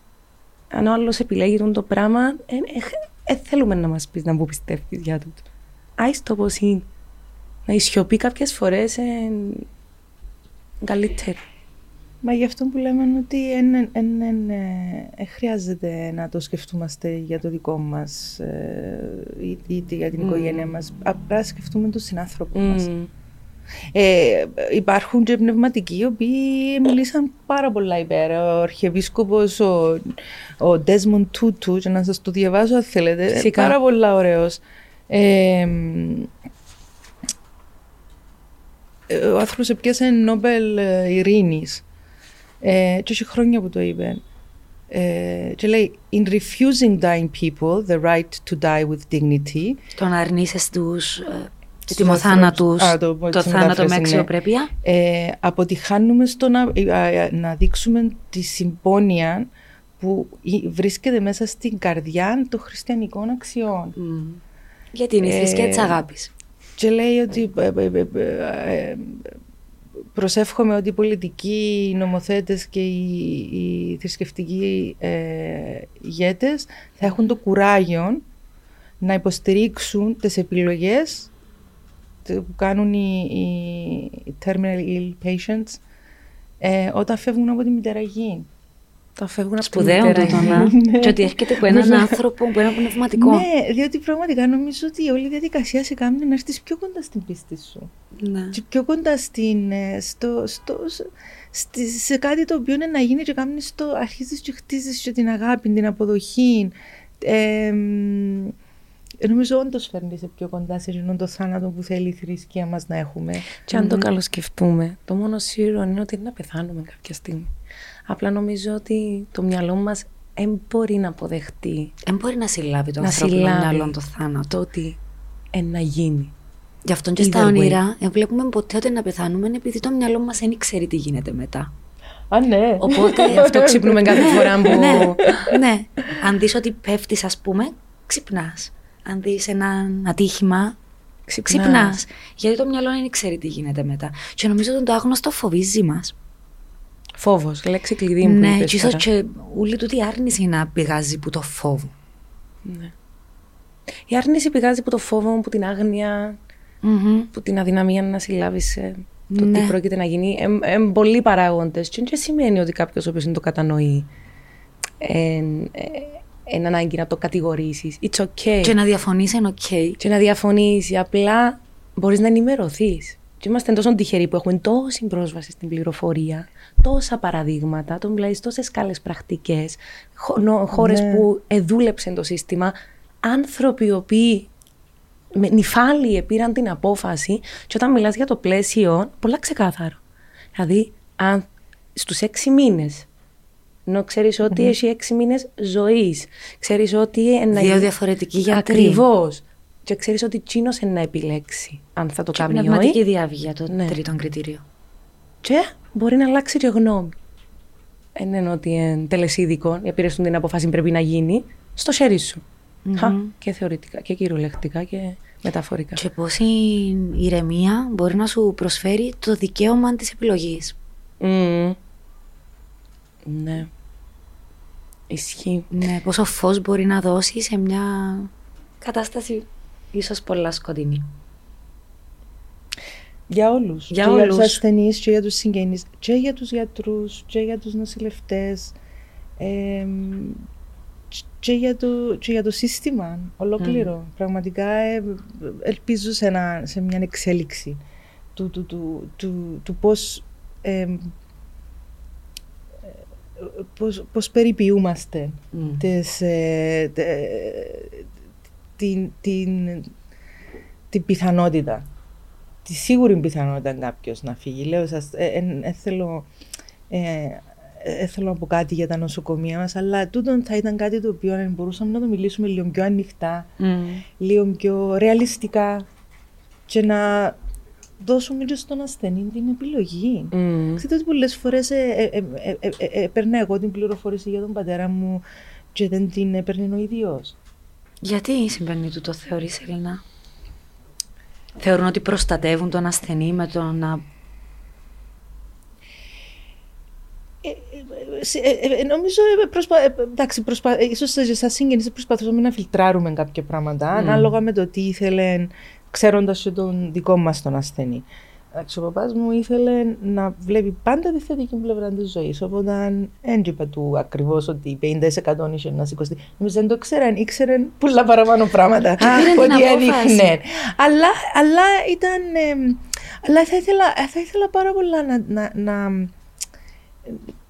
Αν ο άλλος επιλέγει τον το πράγμα, δεν θέλουμε να μας πεις να μου πιστεύεις για το. Άι το πώ είναι. Να η σιωπή κάποιες φορές είναι καλύτερη. Μα γι' αυτό που λέμε είναι ότι δεν χρειάζεται να το σκεφτούμαστε για το δικό μας ε, είτε για την οικογένεια μας. Απλά σκεφτούμε τον συνάνθρωπο μας. Ε, υπάρχουν και πνευματικοί οι οποίοι μιλήσαν πάρα πολλά υπέρ. Ο Αρχιεπίσκοπος, ο, ο Desmond Tutu, και να σας το διαβάσω αν θέλετε, Φυσικά. πάρα πολλά ωραίος. Ε, ο άνθρωπος έπιασε Νόμπελ Ειρήνης ε, και έχει χρόνια που το είπε. Ε, και λέει, in refusing dying people the right to die with dignity. Το να αρνείσαι τους ε, τιμοθάνατους, το, το θάνατο με ναι. αξιοπρέπεια. Ε, αποτυχάνουμε στο να, ε, να δείξουμε τη συμπόνια που βρίσκεται μέσα στην καρδιά των χριστιανικών αξιών. Mm. Γιατί είναι η θρησκεία ε, της αγάπης. Και λέει ότι προσεύχομαι ότι οι πολιτικοί, οι νομοθέτες και οι, οι θρησκευτικοί ε, ηγέτες θα έχουν το κουράγιο να υποστηρίξουν τις επιλογές που κάνουν οι, οι terminal ill patients ε, όταν φεύγουν από τη μητέρα-γη. Το φεύγουν από Σπουδαίο το να. Ναι. Και ότι έρχεται από έναν άνθρωπο, από ένα πνευματικό. Ναι, διότι πραγματικά νομίζω ότι όλη η διαδικασία σε κάνει να έρθεις πιο κοντά στην πίστη σου. Ναι. Και πιο κοντά στην, ε, στο, στο, στη, σε κάτι το οποίο είναι να γίνει και κάνεις το αρχίζεις και χτίζεις και την αγάπη, την αποδοχή. Ε, Νομίζω όντως φέρνεις σε πιο κοντά σε εκείνον το θάνατο που θέλει η θρησκεία μας να έχουμε. Και αν το καλοσκεφτούμε, το μόνο σίγουρο είναι ότι είναι να πεθάνουμε κάποια στιγμή. Απλά νομίζω ότι το μυαλό μας δεν μπορεί να αποδεχτεί. Δεν μπορεί να συλλάβει το ανθρώπινο μυαλό το θάνατο. Το ότι να γίνει. Γι' αυτό και στα όνειρα δεν βλέπουμε ποτέ ότι να πεθάνουμε επειδή το μυαλό μας δεν ξέρει τι γίνεται μετά. Α, ναι. Οπότε Γι' αυτό ξυπνούμε κάθε φορά που. ναι, ναι. Αν δεις ότι πέφτεις, ας πούμε, ξυπνάς. Αν δεις ένα ατύχημα, ξυπνάς. Γιατί το μυαλό δεν ξέρει τι γίνεται μετά. Και νομίζω ότι το άγνωστο φοβίζει μας. Φόβος, λέξη κλειδί μου. Ναι, και ίσως και όλη τούτη άρνηση να πηγάζει που το φόβο. Ναι. Η άρνηση πηγάζει από το φόβο, από την άγνοια, mm-hmm. από την αδυναμία να συλλάβει ε, το ναι. τι πρόκειται να γίνει. Ε, ε, πολλοί παράγοντες. Και δεν σημαίνει ότι κάποιος ο οποίος το κατανοεί ε, ε, ανάγκη να το κατηγορήσεις. It's okay. Και να διαφωνήσει είναι okay. Και να διαφωνήσει. Απλά μπορείς να ενημερωθείς. Και είμαστε τόσο τυχεροί που έχουμε τόση πρόσβαση στην πληροφορία, τόσα παραδείγματα, το μιλάει τόσες καλές πρακτικές, χώρες ναι. που εδούλεψε το σύστημα, άνθρωποι οι οποίοι με νυφάλιοι πήραν την απόφαση και όταν μιλάς για το πλαίσιο, πολλά ξεκάθαρο. Δηλαδή, αν στους έξι μήνες, ενώ ξέρεις ότι mm-hmm. έχει έξι μήνες ζωής, ξέρεις ότι... Ένα... Δύο διαφορετικοί γιατροί. Ακριβώς. Και ξέρεις ότι τσίνος να επιλέξει αν θα το και κάνει ή όχι. πνευματική διάβγεια το ναι. τρίτο κριτήριο. Και μπορεί να αλλάξει και γνώμη. Δεν είναι ότι είναι τελεσίδικο, οι την αποφάση πρέπει να γίνει, στο χέρι σου. Mm-hmm. και θεωρητικά και κυριολεκτικά και μεταφορικά. Και πώς η ηρεμία μπορεί να σου προσφέρει το δικαίωμα της επιλογής. Mm. Ναι. Ισχύει. Ναι, πόσο φως μπορεί να δώσει σε μια κατάσταση ίσως πολλά σκοτεινή. Για όλους. Για και όλους. για τους ασθενείς και για τους συγγενείς και για τους γιατρούς και για τους νοσηλευτές. Ε, και για το, και για το σύστημα ολόκληρο. Mm. Πραγματικά ε, ελπίζω σε, ένα, σε μια εξέλιξη του, του, του, του, του πώς, ε, πώς, πώς περιποιούμαστε mm. τις, ε, την, την, την πιθανότητα τη σίγουρη πιθανότητα κάποιος να φύγει. Λέω, σας, ε, ε, θέλω, ε, ε, θέλω να πω κάτι για τα νοσοκομεία μας, αλλά τούτο θα ήταν κάτι το οποίο μπορούσαμε να το μιλήσουμε λίγο πιο ανοιχτά, mm. λίγο πιο ρεαλιστικά και να δώσουμε και στον ασθενή την επιλογή. Mm. Ξέρετε ότι πολλές φορές ε, έπαιρνα εγώ την πληροφόρηση για τον πατέρα μου και δεν την έπαιρνε ο ίδιος. Γιατί συμβαίνει τούτο, θεωρείς, Ελίνα; Θεωρούν ότι προστατεύουν τον ασθενή με το να... Σε- ε, ε, νομίζω, ε, προσπα... ε, εντάξει, προσπα... ε, ίσως σε- σαν συγγενείς προσπαθούσαμε να φιλτράρουμε κάποια πράγματα, ανάλογα με το τι ήθελε, ξέροντας και τον δικό μας τον ασθενή. Εντάξει, ο παπάς μου ήθελε να βλέπει πάντα τη θετική πλευρά της ζωής, οπότε δεν είπα του ακριβώς ότι 50% είχε να σηκωστεί. Νομίζω δεν το ξέραν, ήξεραν πολλά παραπάνω πράγματα πήραν την ότι απόφαση. έδειχνε. Αλλά, αλλά ήταν... ε, αλλά θα ήθελα, θα ήθελα πάρα πολλά να, να, να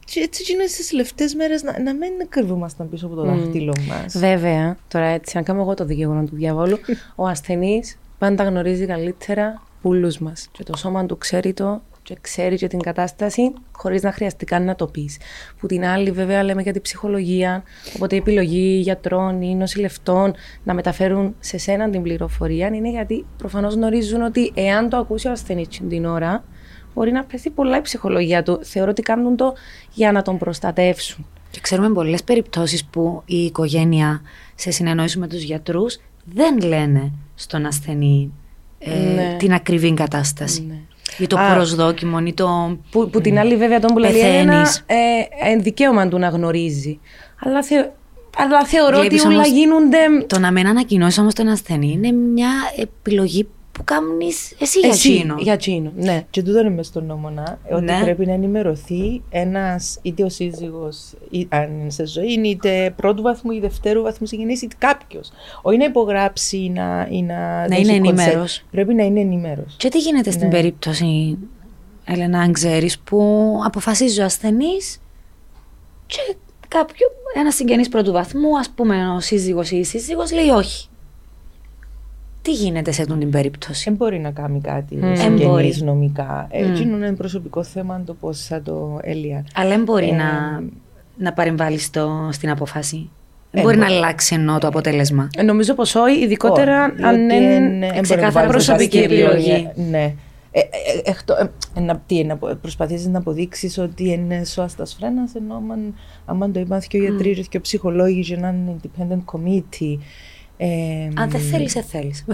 και έτσι γίνονται στις τελευταίες μέρες να, να μην κρυβούμασταν πίσω από το δάχτυλο μας. Βέβαια, τώρα έτσι, αν κάνω εγώ το δικαιώμα του διαβόλου, ο ασθενής πάντα γνωρίζει καλύτερα όλου μας. Και το σώμα του ξέρει το και ξέρει και την κατάσταση χωρίς να χρειαστεί καν να το πεις. Που την άλλη, βέβαια, λέμε για την ψυχολογία. Οπότε η επιλογή γιατρών ή νοσηλευτών να μεταφέρουν σε σένα την πληροφορία είναι γιατί προφανώς γνωρίζουν ότι εάν το ακούσει ο ασθενής την ώρα, μπορεί να πέσει πολλά η ψυχολογία του. Θεωρώ ότι κάνουν το για να τον προστατεύσουν. Και ξέρουμε πολλές περιπτώσεις που η οικογένεια σε συνεννόηση με τους γιατρούς δεν λένε στον ασθενή ε, Ναι. την ακριβή κατάσταση. Ναι. Ή το Α. προσδόκιμο ή το... Που, που την άλλη βέβαια τον που λέει Πεθαίνεις. ένα ε, ε, δικαίωμα του να γνωρίζει. Αλλά, θε, αλλά θεωρώ Βλέπεις ότι όλα όμως- γίνονται Το να μην ανακοινώσει όμως τον ασθενή είναι μια επιλογή που κάνεις εσύ για εσύ, εκείνο. για εκείνο. Ναι. Και τούτο είναι μες στον νόμο να, ότι Ναι. πρέπει να ενημερωθεί ένας είτε ο σύζυγος ή- αν είναι σε ζωή, είτε πρώτου βαθμού ή δευτέρου βαθμού συγγενής, είτε κάποιος. Όχι να υπογράψει ή να, ή να, δώσει είναι consent. ενήμερος. Πρέπει να είναι ενημέρος. Και τι γίνεται στην Ναι. περίπτωση, Έλενα, αν ξέρεις, που αποφασίζει ο ασθενής και κάποιο, ένας συγγενής πρώτου βαθμού, ας πούμε ο σύζυγος ή η σύζυγος, λέει όχι. Τι γίνεται σε αυτήν την περίπτωση; Δεν μπορεί να κάνει κάτι Μμ. mm. Εν συγγενής μπορεί. νομικά. Μμ. Έτσι είναι προσωπικό θέμα το πώς θα το έλυαν. Αλλά δεν μπορεί Ε, να, να παρεμβάλλει στο, στην απόφαση; Δεν Ε, μπορεί να μπο- αλλάξει ενώ το αποτέλεσμα; Ε, Νομίζω πως όχι, ειδικότερα Όχι, αν διότι είναι εν- εν ξεκάθαρα μπορεί να προσωπική βάλεις επιλογή. Ναι. Ε, ε, ε, εκτό- ε, να, τι, να απο- προσπαθήσεις να αποδείξεις ότι είναι σώαστας φρένας, ενώ άμα, άμα το είπαν και ο γιατροί και ο ψυχολόγοι και έναν independent committee. Ε, Αν δεν θέλεις, δεν θέλεις.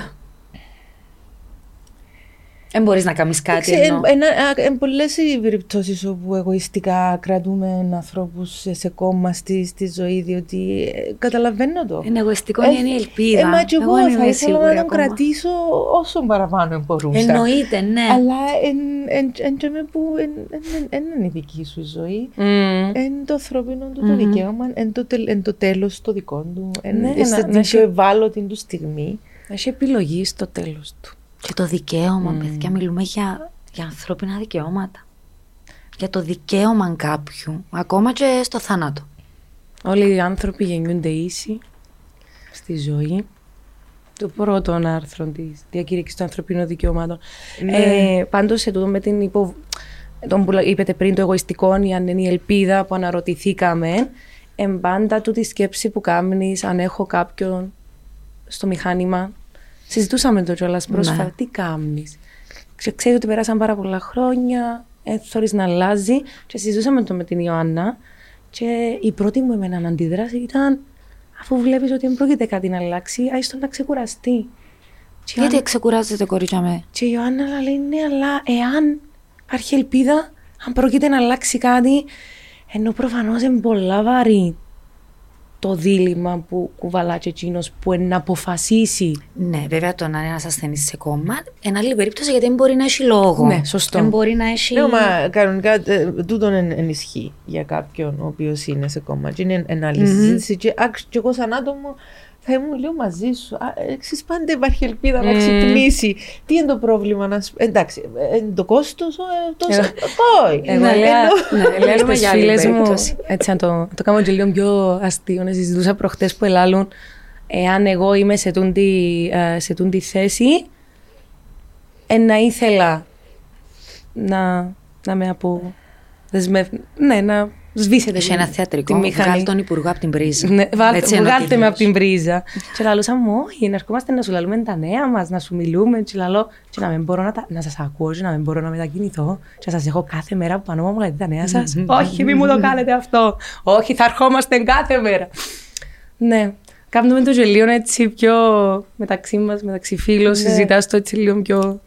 Δεν μπορείς να κάνεις κάτι Εντάξει, ενώ... εν- ένα- α, εν πολλές οι περιπτώσεις όπου εγωιστικά κρατούμε ανθρώπους σε, σε κόμμα στη, στη ζωή, διότι ε, καταλαβαίνω το. Είναι εγωιστικό, είναι η ελπίδα. Ε, μα και εγώ, δεν θα είμαι ήθελα σίγουρη να τον ακόμα. κρατήσω όσο παραπάνω μπορούσα. Εννοείται, ναι. Αλλά εν, εν, εν, εν, που εν, εν, εν, εν είναι η δική σου η ζωή. Μμμ. Εν το ανθρώπινο του το δικαίωμα, εν το, τελ- εν το τέλος το δικό του, εν, Ναι, ναι, να- στην να πιο έχει- ευάλωτη του στιγμή. Έχει επιλογή στο τέλος του. Και το δικαίωμα, παιδιά, μιλούμε για, για ανθρώπινα δικαιώματα. Για το δικαίωμα κάποιου, ακόμα και στο θάνατο. Όλοι οι άνθρωποι γεννιούνται ίσοι στη ζωή. Το πρώτο άρθρο της διακήρυξης των ανθρωπίνων δικαιωμάτων. Ε, Πάντως, σε τούτο με την υπο... τον που είπετε πριν, το εγωιστικό, ή αν είναι η ελπίδα που αναρωτηθήκαμε, εν πάντα του τη σκέψη που κάνει, αν έχω κάποιον στο μηχάνημα. Συζητούσαμε το κιόλας πρόσφατα. Ναι. Τι κάνεις; Ξέρεις ότι περάσαν πάρα πολλά χρόνια, ε, θωρείς να αλλάζει. Και συζητούσαμε το με την Ιωάννα. Και η πρώτη μου εμένα αντίδραση ήταν, αφού βλέπεις ότι δεν πρόκειται κάτι να αλλάξει, άιστον να ξεκουραστεί. Και, Γιατί αν- ξεκουράζεται, κορίτσια με. και η Ιωάννα λέει, ναι, αλλά εάν υπάρχει ελπίδα, αν πρόκειται να αλλάξει κάτι, ενώ προφανώς είναι πολλά βαρύ το δίλημα που κουβαλά και εκείνος που είναι να αποφασίσει. Ναι, βέβαια το να είναι ένας ασθενής σε κόμμα, είναι άλλη περίπτωση γιατί δεν μπορεί να έχει λόγο. Ναι, σωστό. Δεν μπορεί να έχει. Ναι, μα κανονικά ε, τούτον εν, ενισχύει για κάποιον ο οποίος είναι σε κόμμα. Και είναι ένα άλλη συζήτηση. Και, α, και εγώ σαν άτομο θα ήμουν λίγο μαζί σου. Εξή πάντα υπάρχει ελπίδα να Μμμ. ξυπνήσει. Τι είναι το πρόβλημα να σου. Εντάξει, ε, ε, το κόστος. Το, Εγώ- όχι. Εγώ Ναι, λέω, ενώ- ναι, λέω στις για άλλη φίλες μου, περίπτωση. έτσι να το, το κάνω και λίγο πιο αστείο, να συζητούσα προχτές που ελάλουν, εάν εγώ είμαι σε τούντι, ε, σε τούντι θέση, ε, να ήθελα να, να με απο... Δεσμευ... Ναι, να σβήσετε σε ένα θεατρικό. τη μηχανή. Βγάλει τον υπουργό από την πρίζα. Ναι, βάλτε, Έτσι είναι ο βγάλτε με τίτλος. από την πρίζα. και λαλούσα μου, όχι, να ερχόμαστε να σου λαλούμε τα νέα μας, να σου μιλούμε. Και λαλώ, και να μην μπορώ να, τα, να σας ακούω, και να μην μπορώ να μετακινηθώ. Και να σας έχω κάθε μέρα που πάνω μου λέτε τα νέα σας. όχι, μη μου το κάνετε αυτό. όχι, θα ερχόμαστε κάθε μέρα. Ναι, Κάνουμε το και λίγο έτσι πιο μεταξύ μας, μεταξύ φίλων, συζητάς το έτσι λίγο πιο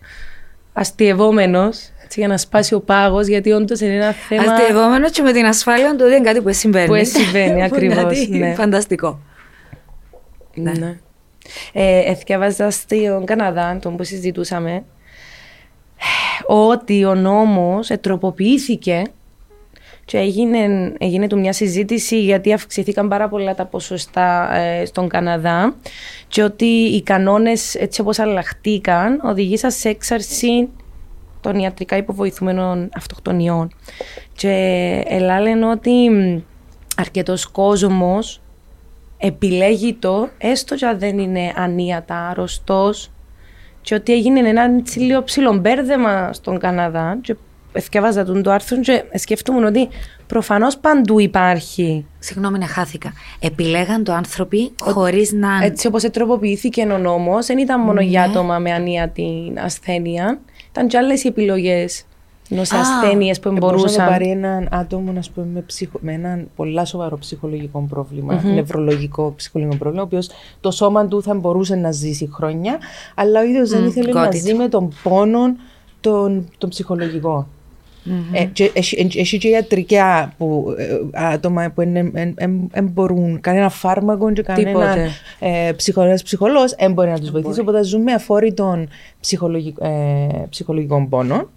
αστειευόμενος, έτσι για να σπάσει ο πάγος, γιατί όντως είναι ένα θέμα Αστειευόμενο και με την ασφάλεια του ότι είναι κάτι που συμβαίνει. που συμβαίνει ακριβώς. Κάτι ναι. Φανταστικό. Ναι. Ε, εθιάβαζα στον Καναδά, τον που συζητούσαμε, ότι ο νόμος ετροποποιήθηκε και έγινε, έγινε του μια συζήτηση γιατί αυξηθήκαν πάρα πολλά τα ποσοστά ε, στον Καναδά και ότι οι κανόνες έτσι όπως αλλάχτηκαν οδηγήσαν σε έξαρση των ιατρικά υποβοηθούμενων αυτοκτονιών. Και ελά λένε ότι μ, αρκετός κόσμος επιλέγει το, έστω και αν δεν είναι ανίατα, αρρωστός, και ότι έγινε ένα έτσι λίγο ψιλομπέρδεμα στον Καναδά και εθιάβαζα τον το άρθρο και σκέφτομαι ότι προφανώς παντού υπάρχει. Συγγνώμη να χάθηκα. Επιλέγαν το άνθρωποι χωρίς να... Έτσι όπως ετροποποιήθηκε ο νόμος, δεν ήταν μόνο για άτομα με ανίατη ασθένεια, ήταν και άλλες οι επιλογές ενώ σε Α, ασθένειες που Μπορούσε να μπορούσαν. πάρει έναν άτομο ας πούμε, με, ψυχο... με έναν πολλά σοβαρό ψυχολογικό πρόβλημα, νευρολογικό ψυχολογικό πρόβλημα, ο οποίος το σώμα του θα μπορούσε να ζήσει χρόνια, αλλά ο ίδιος δεν ήθελε να got it. ζει με τον πόνο τον, τον ψυχολογικό. Ε, και έχει, έχει και ιατρικά που, ε, άτομα που δεν μπορούν κανένα φάρμακο και κανένα Τίποτε. ε, ψυχολόγος, ψυχολόγος δεν μπορεί να τους βοηθήσει. Οπότε ζούμε με αφόρητων ψυχολογικ, ε, ψυχολογικών πόνων,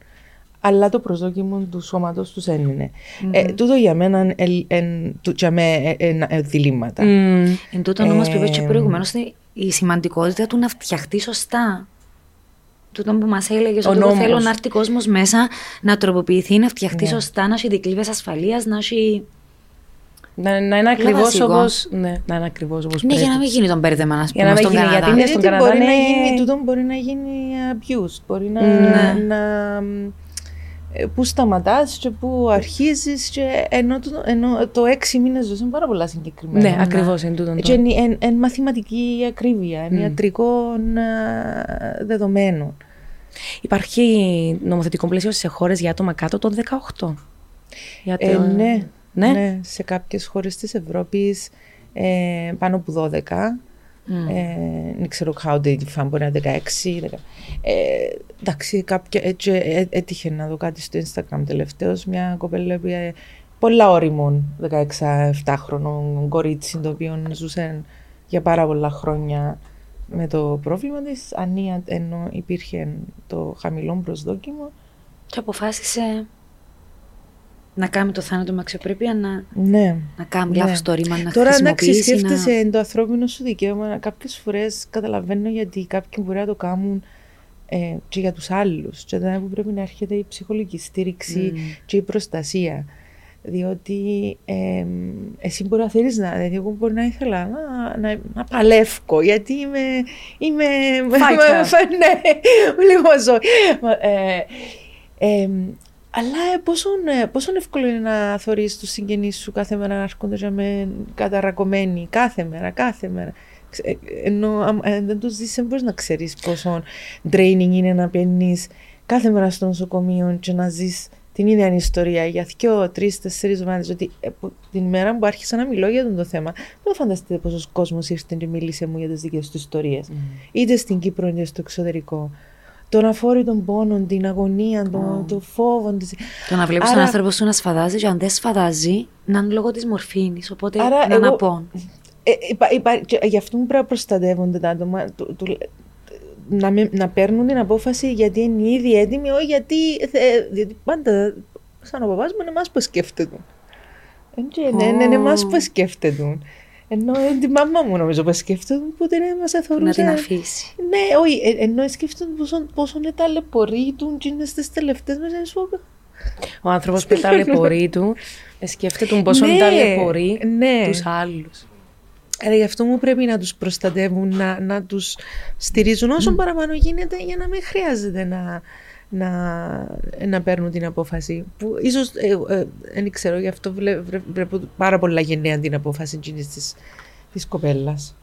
αλλά το προσδόκιμο του σώματος τους δεν είναι. Ε, τούτο για μένα εν, εν, του- για με, ε, ε, ε, διλήμματα. Μμμ. Εν τούτο όμως που είπες και Ε, προηγουμένω, η σημαντικότητα του να φτιαχτεί σωστά. Τούτο που μας έλεγες, Ο ότι εγώ νόμος. θέλω να έρθει κόσμος μέσα, να τροποποιηθεί, να φτιαχτεί Ναι. σωστά, να έχει δικλείδες ασφαλείας, να έχει. Να, να είναι ακριβώς βασικό. όπως, ναι, να είναι ακριβώς όπως Ναι, πρέπει. για να μην γίνει τον μπέρδεμα, ας Για να πούμε, μην στον γίνει, Καναδά. γιατί είναι στον Γιατί Καναδά, μπορεί να ναι. γίνει, τούτο μπορεί να γίνει abuse, μπορεί να, Ναι. να ε, που σταματάς και που αρχίζεις και ενώ, το- ενώ το έξι μήνες ζωής είναι πάρα πολλά συγκεκριμένα. Ναι, ακριβώς είναι τούτον Και το. είναι εν, εν μαθηματική ακρίβεια, εν Μμ. ιατρικών ε, δεδομένων. Υπάρχει νομοθετικό πλαίσιο σε χώρες για άτομα κάτω των 18. Για Ε, το- ναι, Ναι. ναι, σε κάποιες χώρες της Ευρώπης ε, πάνω από 12. Μμ. Ε, δεν ξέρω how date fan, μπορεί να είναι 16. 10. Ε, εντάξει, κάποια, έτσι, ε, έτυχε να δω κάτι στο Instagram τελευταίως, μια κοπέλα που ε, πολλά όριμων 16-7χρονων κορίτσι, το οποίο ζούσε για πάρα πολλά χρόνια με το πρόβλημα της, ανία, ενώ υπήρχε το χαμηλό προσδόκιμο. Και αποφάσισε να κάνει το θάνατο με αξιοπρέπεια, να, Ναι. να κάνει Ναι. λάθος το ρήμα, να Τώρα εντάξει, χρησιμοποιήσει. σκέφτεσαι να... το ανθρώπινο σου δικαίωμα. Κάποιες φορές καταλαβαίνω γιατί κάποιοι μπορεί να το κάνουν ε, και για τους άλλους. Και εδώ που πρέπει να έρχεται η ψυχολογική στήριξη και η προστασία. Διότι ε, εσύ μπορεί να θέλεις να. Δηλαδή, εγώ μπορεί να ήθελα να, να, να παλεύω, γιατί είμαι. είμαι Fighter. ναι, λίγο ζω. Ε, ε, αλλά ε, πόσο, ε, πόσο εύκολο είναι να θωρείς τους συγγενείς σου κάθε μέρα να έρχονται για με καταρακωμένοι, κάθε μέρα, κάθε μέρα. Ξε- ε, Ενώ αν αν δεν τους δεις δεν μπορείς να ξέρεις πόσο draining είναι να πιένεις κάθε μέρα στο νοσοκομείο και να ζεις την ίδια ιστορία για δυο, τρεις, τέσσερις εβδομάδες. Ότι ε, που την μέρα που άρχισα να μιλώ για τον το θέμα, δεν φανταστείτε πόσος κόσμος ήρθε και μίλησε μου για τις δικές του ιστορίες. Είτε στην Κύπρο είτε στο εξωτερικό. Τον αφόρητο πόνο, την αγωνία, το, το φόβο. Τις... Το να βλέπεις τον Άρα- άνθρωπο σου να σφαδάζει, και αν δεν σφαδάζει, να είναι λόγω της μορφήνης. Οπότε Άρα να εγώ- αναπών. Ε, υπά- υπά- και γι' αυτό πρέπει να προστατεύονται τα άτομα. του- του- να, με- να παίρνουν την απόφαση γιατί είναι ήδη έτοιμοι, όχι γιατί, θε- γιατί πάντα σαν ο παπάς μου είναι εμάς που σκέφτεται. Ναι, ναι, είναι εμάς που σκέφτεται. Ενώ είναι τη μάμα μου νομίζω που σκέφτεται, που δεν μας Να εθωρούσε. την αφήσει. Ναι, όχι, ε, ενώ σκέφτονται πόσο, πόσο είναι ταλαιπωρείτουν και είναι στις τελευταίες μέσα σου. Ο άνθρωπος που ταλαιπωρεί του, ε, σκέφτεται τον πόσο Ναι, ταλαιπωρεί ναι. τους άλλους. Άρα γι' αυτό μου πρέπει να τους προστατεύουν, να, να τους στηρίζουν όσο παραπάνω γίνεται για να μην χρειάζεται να, να, να παίρνουν την απόφαση. Που ίσως, ε, ε, δεν ξέρω, γι' αυτό βλέ- βρε- βλέπω πάρα πολλά γενναία την απόφαση εκείνης της, της κοπέλας.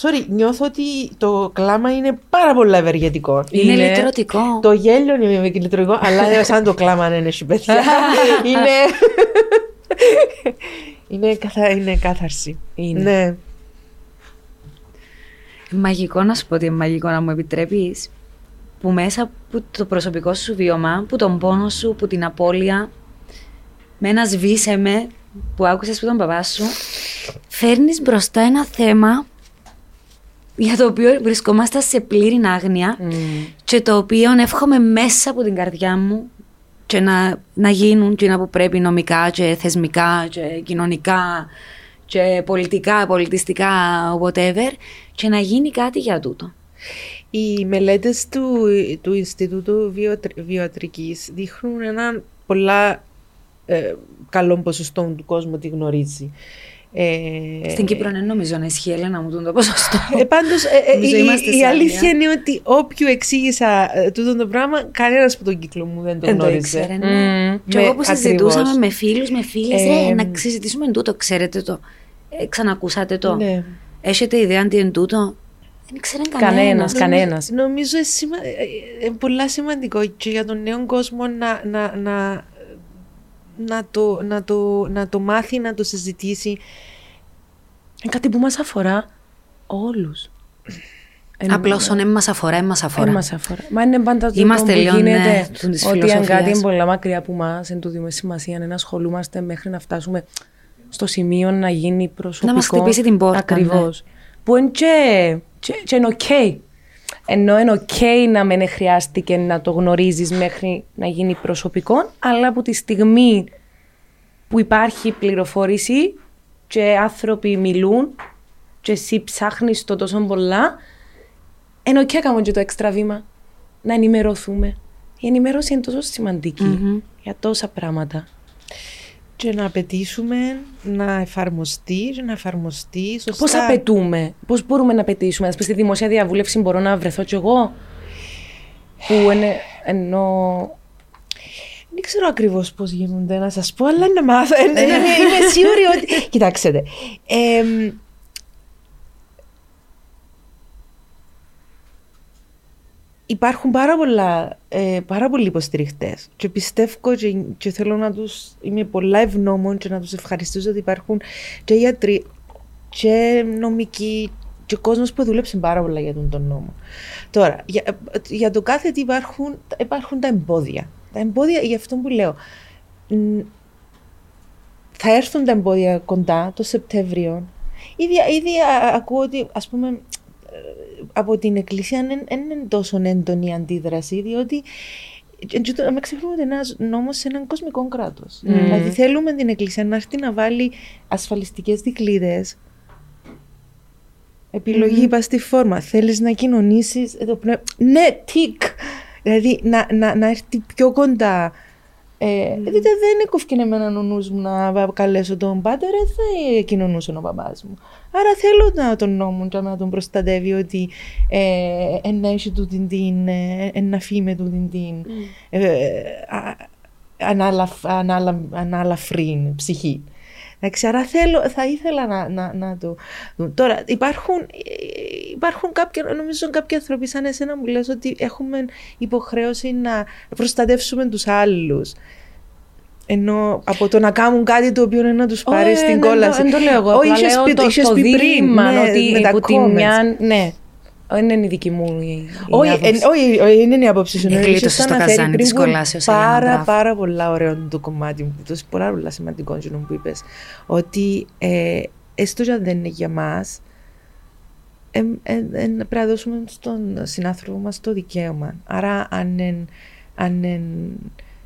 Sorry, νιώθω ότι το κλάμα είναι πάρα πολλά ευεργετικό. Είναι λυτρωτικό. Το γέλιο είναι λυτρωτικό, αλλά σαν το κλάμα δεν έχει παιδιά. είναι... είναι, καθα... είναι κάθαρση. Είναι. Ναι. Μαγικό να σου πω ότι είναι μαγικό να μου επιτρέπεις που μέσα από το προσωπικό σου βίωμα, που τον πόνο σου, που την απώλεια, με ένας σβήσε με που άκουσες που τον παπάς σου, φέρνεις μπροστά ένα θέμα για το οποίο βρισκόμαστε σε πλήρη άγνοια και το οποίο εύχομαι μέσα από την καρδιά μου και να, να γίνουν και που πρέπει νομικά και θεσμικά και κοινωνικά και πολιτικά, πολιτιστικά, whatever και να γίνει κάτι για τούτο. Οι μελέτες του, του Ινστιτούτου Βιοατρικής δείχνουν ένα πολλά ε, καλό ποσοστό του κόσμου ότι γνωρίζει. Ε, Στην Κύπρο δεν νομίζω να ισχύει, Έλενα μου, το ποσοστό. Ε, Πάντως, ε, ε, η, η αλήθεια είναι ότι όποιου εξήγησα ε, τούτο το πράγμα, κανένας από τον κύκλο μου δεν το γνώριζε. Mm. Ναι. Και εγώ που συζητούσαμε με φίλους, με φίλες, ε, να συζητήσουμε τούτο, ξέρετε το. Ε, ξανακούσατε το. Ναι. Έχετε ιδέα τι είναι τούτο; Δεν ξέρει κανένα. Κανένας. Νομίζω είναι πολύ σημαντικό και για τον νέο κόσμο να, να, να να το, να, το, να το μάθει, να το συζητήσει. Είναι κάτι που μας αφορά όλους. Απλώς όσο δεν μας αφορά, δεν μας αφορά. μας αφορά. Μα είναι πάντα το Είμαστε που λίγο, γίνεται ναι, ότι αν κάτι είναι πολλά μακριά από εμάς, εν τούτη με σημασία να ασχολούμαστε μέχρι να φτάσουμε στο σημείο να γίνει προσωπικό. Να μας χτυπήσει την πόρτα. Ακριβώς. Ναι. Που είναι και, και, και είναι οκ. Ενώ είναι οκ να μην χρειάστηκε να το γνωρίζεις μέχρι να γίνει προσωπικό, αλλά από τη στιγμή που υπάρχει πληροφόρηση και άνθρωποι μιλούν και εσύ ψάχνεις το τόσο πολλά, ενώ οκ έκαμε και το έξτρα βήμα, να ενημερωθούμε. Η ενημέρωση είναι τόσο για τόσα πράγματα και να απαιτήσουμε να εφαρμοστεί, να εφαρμοστεί σωστά. Πώς απαιτούμε, πώς μπορούμε να απαιτήσουμε, ας πεις στη δημοσία διαβούλευση μπορώ να βρεθώ κι εγώ, που είναι, ενώ... Δεν ξέρω ακριβώς πώς γίνονται να σας πω, αλλά να μάθω. είμαι σίγουρη ότι. Κοιτάξτε. Ε, υπάρχουν πάρα, πολλά, ε, πάρα πολλοί υποστηριχτές. Και πιστεύω και, και, θέλω να τους. Είμαι πολλά ευγνώμων και να τους ευχαριστήσω ότι υπάρχουν και γιατροί και νομικοί και κόσμος που δούλεψε πάρα πολλά για τον, τον νόμο. Τώρα, για, για το κάθε τι υπάρχουν, υπάρχουν τα εμπόδια. Τα εμπόδια, για αυτό που λέω. Θα έρθουν τα εμπόδια κοντά το Σεπτέμβριο. Ήδη, ήδη ακούω ότι, ας πούμε, από την Εκκλησία δεν είναι τόσο έντονη η αντίδραση, διότι με ξεχνούμε ότι ένας νόμος σε έναν κοσμικό κράτος. Mm. Δηλαδή θέλουμε την Εκκλησία να έρθει να βάλει ασφαλιστικές δικλείδε. Επιλογή, mm. είπα στη φόρμα. Θέλεις να κοινωνήσεις. Ναι, τικ. Δηλαδή να, να, να έρθει πιο κοντά ε, mm. δεν έκοφκε εμένα ο νους μου να καλέσω τον πάτερ, δεν θα κοινωνούσε ο παπάς μου. Άρα θέλω να τον νόμο και να τον προστατεύει ότι ε, να έχει του την την, ε, να φύγει του την την ε, ανάλαφρη ψυχή. Εντάξει, άρα θέλω, θα ήθελα να, να, να το δουν. Τώρα, υπάρχουν, υπάρχουν κάποιοι, νομίζω κάποιοι άνθρωποι σαν εσένα μου λες ότι έχουμε υποχρέωση να προστατεύσουμε τους άλλους. Ενώ από το να κάνουν κάτι το οποίο είναι να τους πάρει στην κόλαση. Δεν το λέω εγώ. Όχι, είχες πει, το, το πει πριν. Ναι, ότι από τη μια. Ναι. Δεν είναι η δική μου η Όχι, όχι, είναι η άποψη σου. Γλίτωσε στο καζάνι της κολάσεως. Πάρα, πάρα πολλά ωραίο το κομμάτι μου. Το πολλά, πολλά σημαντικό που είπες. Ότι ε, έστω αν δεν είναι για μας, ε, ε, ε, πρέπει να δώσουμε στον συνάνθρωπο μας το δικαίωμα. Άρα, αν, αν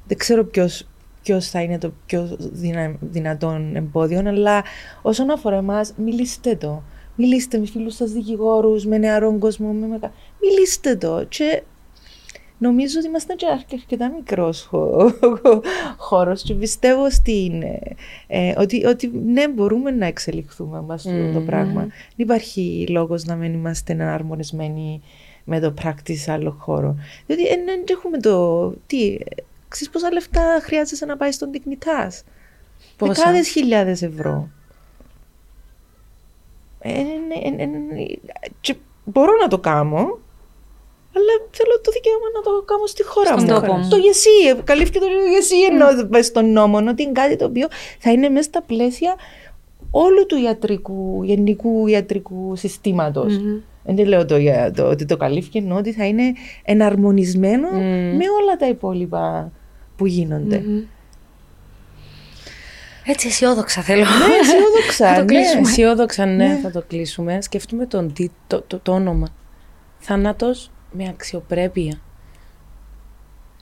δεν ξέρω ποιος ποιος θα είναι το πιο δυνα, δυνατόν εμπόδιο, αλλά όσον αφορά εμάς, μιλήστε το. Μιλήστε με φίλους σας δικηγόρους, με νεαρόν κόσμο, με μεγα... Μιλήστε το. Και νομίζω ότι είμαστε και αρκετά μικρός χώρος και πιστεύω στην, ε, ότι, ότι ναι, μπορούμε να εξελιχθούμε με αυτό mm-hmm. το πράγμα. Δεν υπάρχει λόγος να μην είμαστε εναρμονισμένοι με το practice σε άλλο χώρο. Διότι δεν έχουμε το. Τι, Ξέρεις πόσα λεφτά χρειάζεσαι να πάει στον τικνητάς. Δεκάδες χιλιάδες ευρώ. Ε, ε, ε, και μπορώ να το κάνω, αλλά θέλω το δικαίωμα να το κάνω στη χώρα στον μου. Τόπο. Το γεσί, καλύφθηκε το γεσί ενώ mm. στον νόμο, ότι είναι κάτι το οποίο θα είναι μέσα στα πλαίσια όλου του ιατρικού, γενικού ιατρικού συστήματος. Mm-hmm. Δεν λέω το, για το, ότι το καλύφθηκε, εννοώ ότι θα είναι εναρμονισμένο Μμμ. με όλα τα υπόλοιπα που γίνονται. Μμμ. Έτσι αισιόδοξα θέλω. Ναι, αισιόδοξα. Θα το ναι. κλείσουμε. Αισιόδοξα, ναι, Ναι. θα το κλείσουμε. Σκεφτούμε τον, τι- το, το, το όνομα. Θάνατος με αξιοπρέπεια.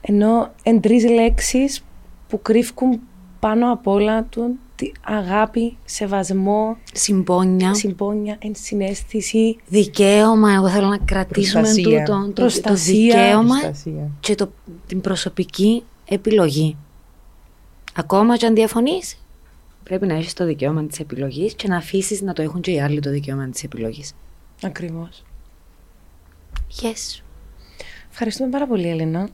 Ενώ εν τρεις λέξεις που κρύφκουν πάνω απ' όλα του τη αγάπη, σεβασμό, Συμπόνια. συμπόνια, ενσυναίσθηση, Δικαίωμα. Εγώ θέλω να κρατήσουμε Προστασία. τούτο. Το, το Προστασία. δικαίωμα Προστασία. και το, την προσωπική επιλογή. Ακόμα και αν διαφωνείς, πρέπει να έχεις το δικαίωμα της επιλογής και να αφήσεις να το έχουν και οι άλλοι το δικαίωμα της επιλογής. ακριβώς. Yes. Ευχαριστούμε πάρα πολύ, Έλενα,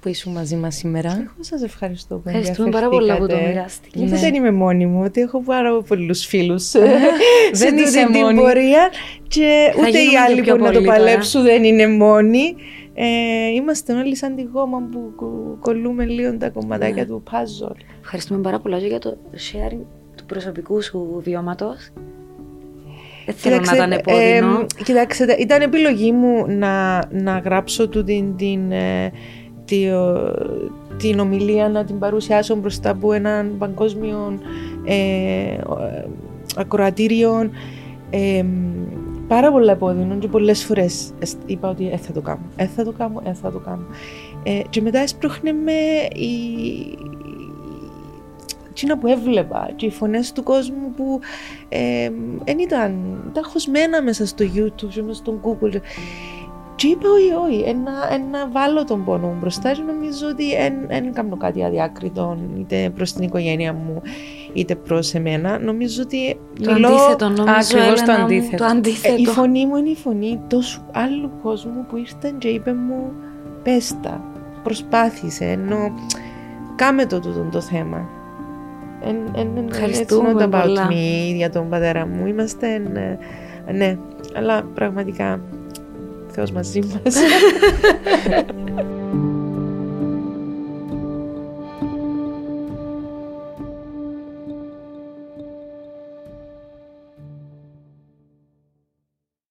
που ήσουν μαζί μας σήμερα. Εγώ σας ευχαριστώ που Ευχαριστούμε πάρα πολύ που το ενδιαφερθήκατε. μοιράστηκες. Γιατί Ναι. δεν είμαι μόνη μου, ότι έχω πάρα πολλούς φίλους σε Δεν τούτη είσαι την μόνη. πορεία και Θα ούτε οι γίνουμε και άλλοι πιο που να το πολλοί τώρα. παλέψουν δεν είναι μόνοι. Ε, είμαστε όλοι σαν τη γόμα που κο- κολλούμε λίγο τα κομματάκια Ναι. του puzzle. Ευχαριστούμε πάρα πολύ και για το sharing του προσωπικού σου βιώματος. Δεν θέλω να ήταν επώδυνο. ε, κοιτάξτε, ήταν επιλογή μου να, να γράψω του την, την, ε, τη- ο- την ομιλία, να την παρουσιάσω μπροστά από έναν παγκόσμιο ε, ο- ε, ακροατήριο. Ε, πάρα πολλά επώδυνο και πολλές φορές εσ- είπα ότι ε, θα το κάνω, ε, θα το κάνω, ε, θα το κάνω. Ε, και μετά έσπροχνε με η, εκείνα που έβλεπα και οι φωνές του κόσμου που δεν ήταν, ήταν χωσμένα μέσα στο YouTube και μέσα στο Google. Και είπα όχι, όχι, ένα, ένα βάλω τον πόνο μου μπροστά και νομίζω ότι δεν κάνω κάτι αδιάκριτο είτε προς την οικογένεια μου είτε προς εμένα. Νομίζω ότι Το μιλώ- αντίθετο νομίζω, Ακριβώς το Έλενα μου, αντίθετο. Το ε, αντίθετο. η φωνή μου είναι η φωνή τόσου άλλου κόσμου που ήρθαν και είπε μου πες τα, προσπάθησε, ενώ κάμε το τούτο το θέμα. Εν, εν, εν, Ευχαριστούμε it's not about πολλά. me για τον πατέρα μου. Είμαστε, ε, ναι, αλλά πραγματικά Θεός μαζί μας.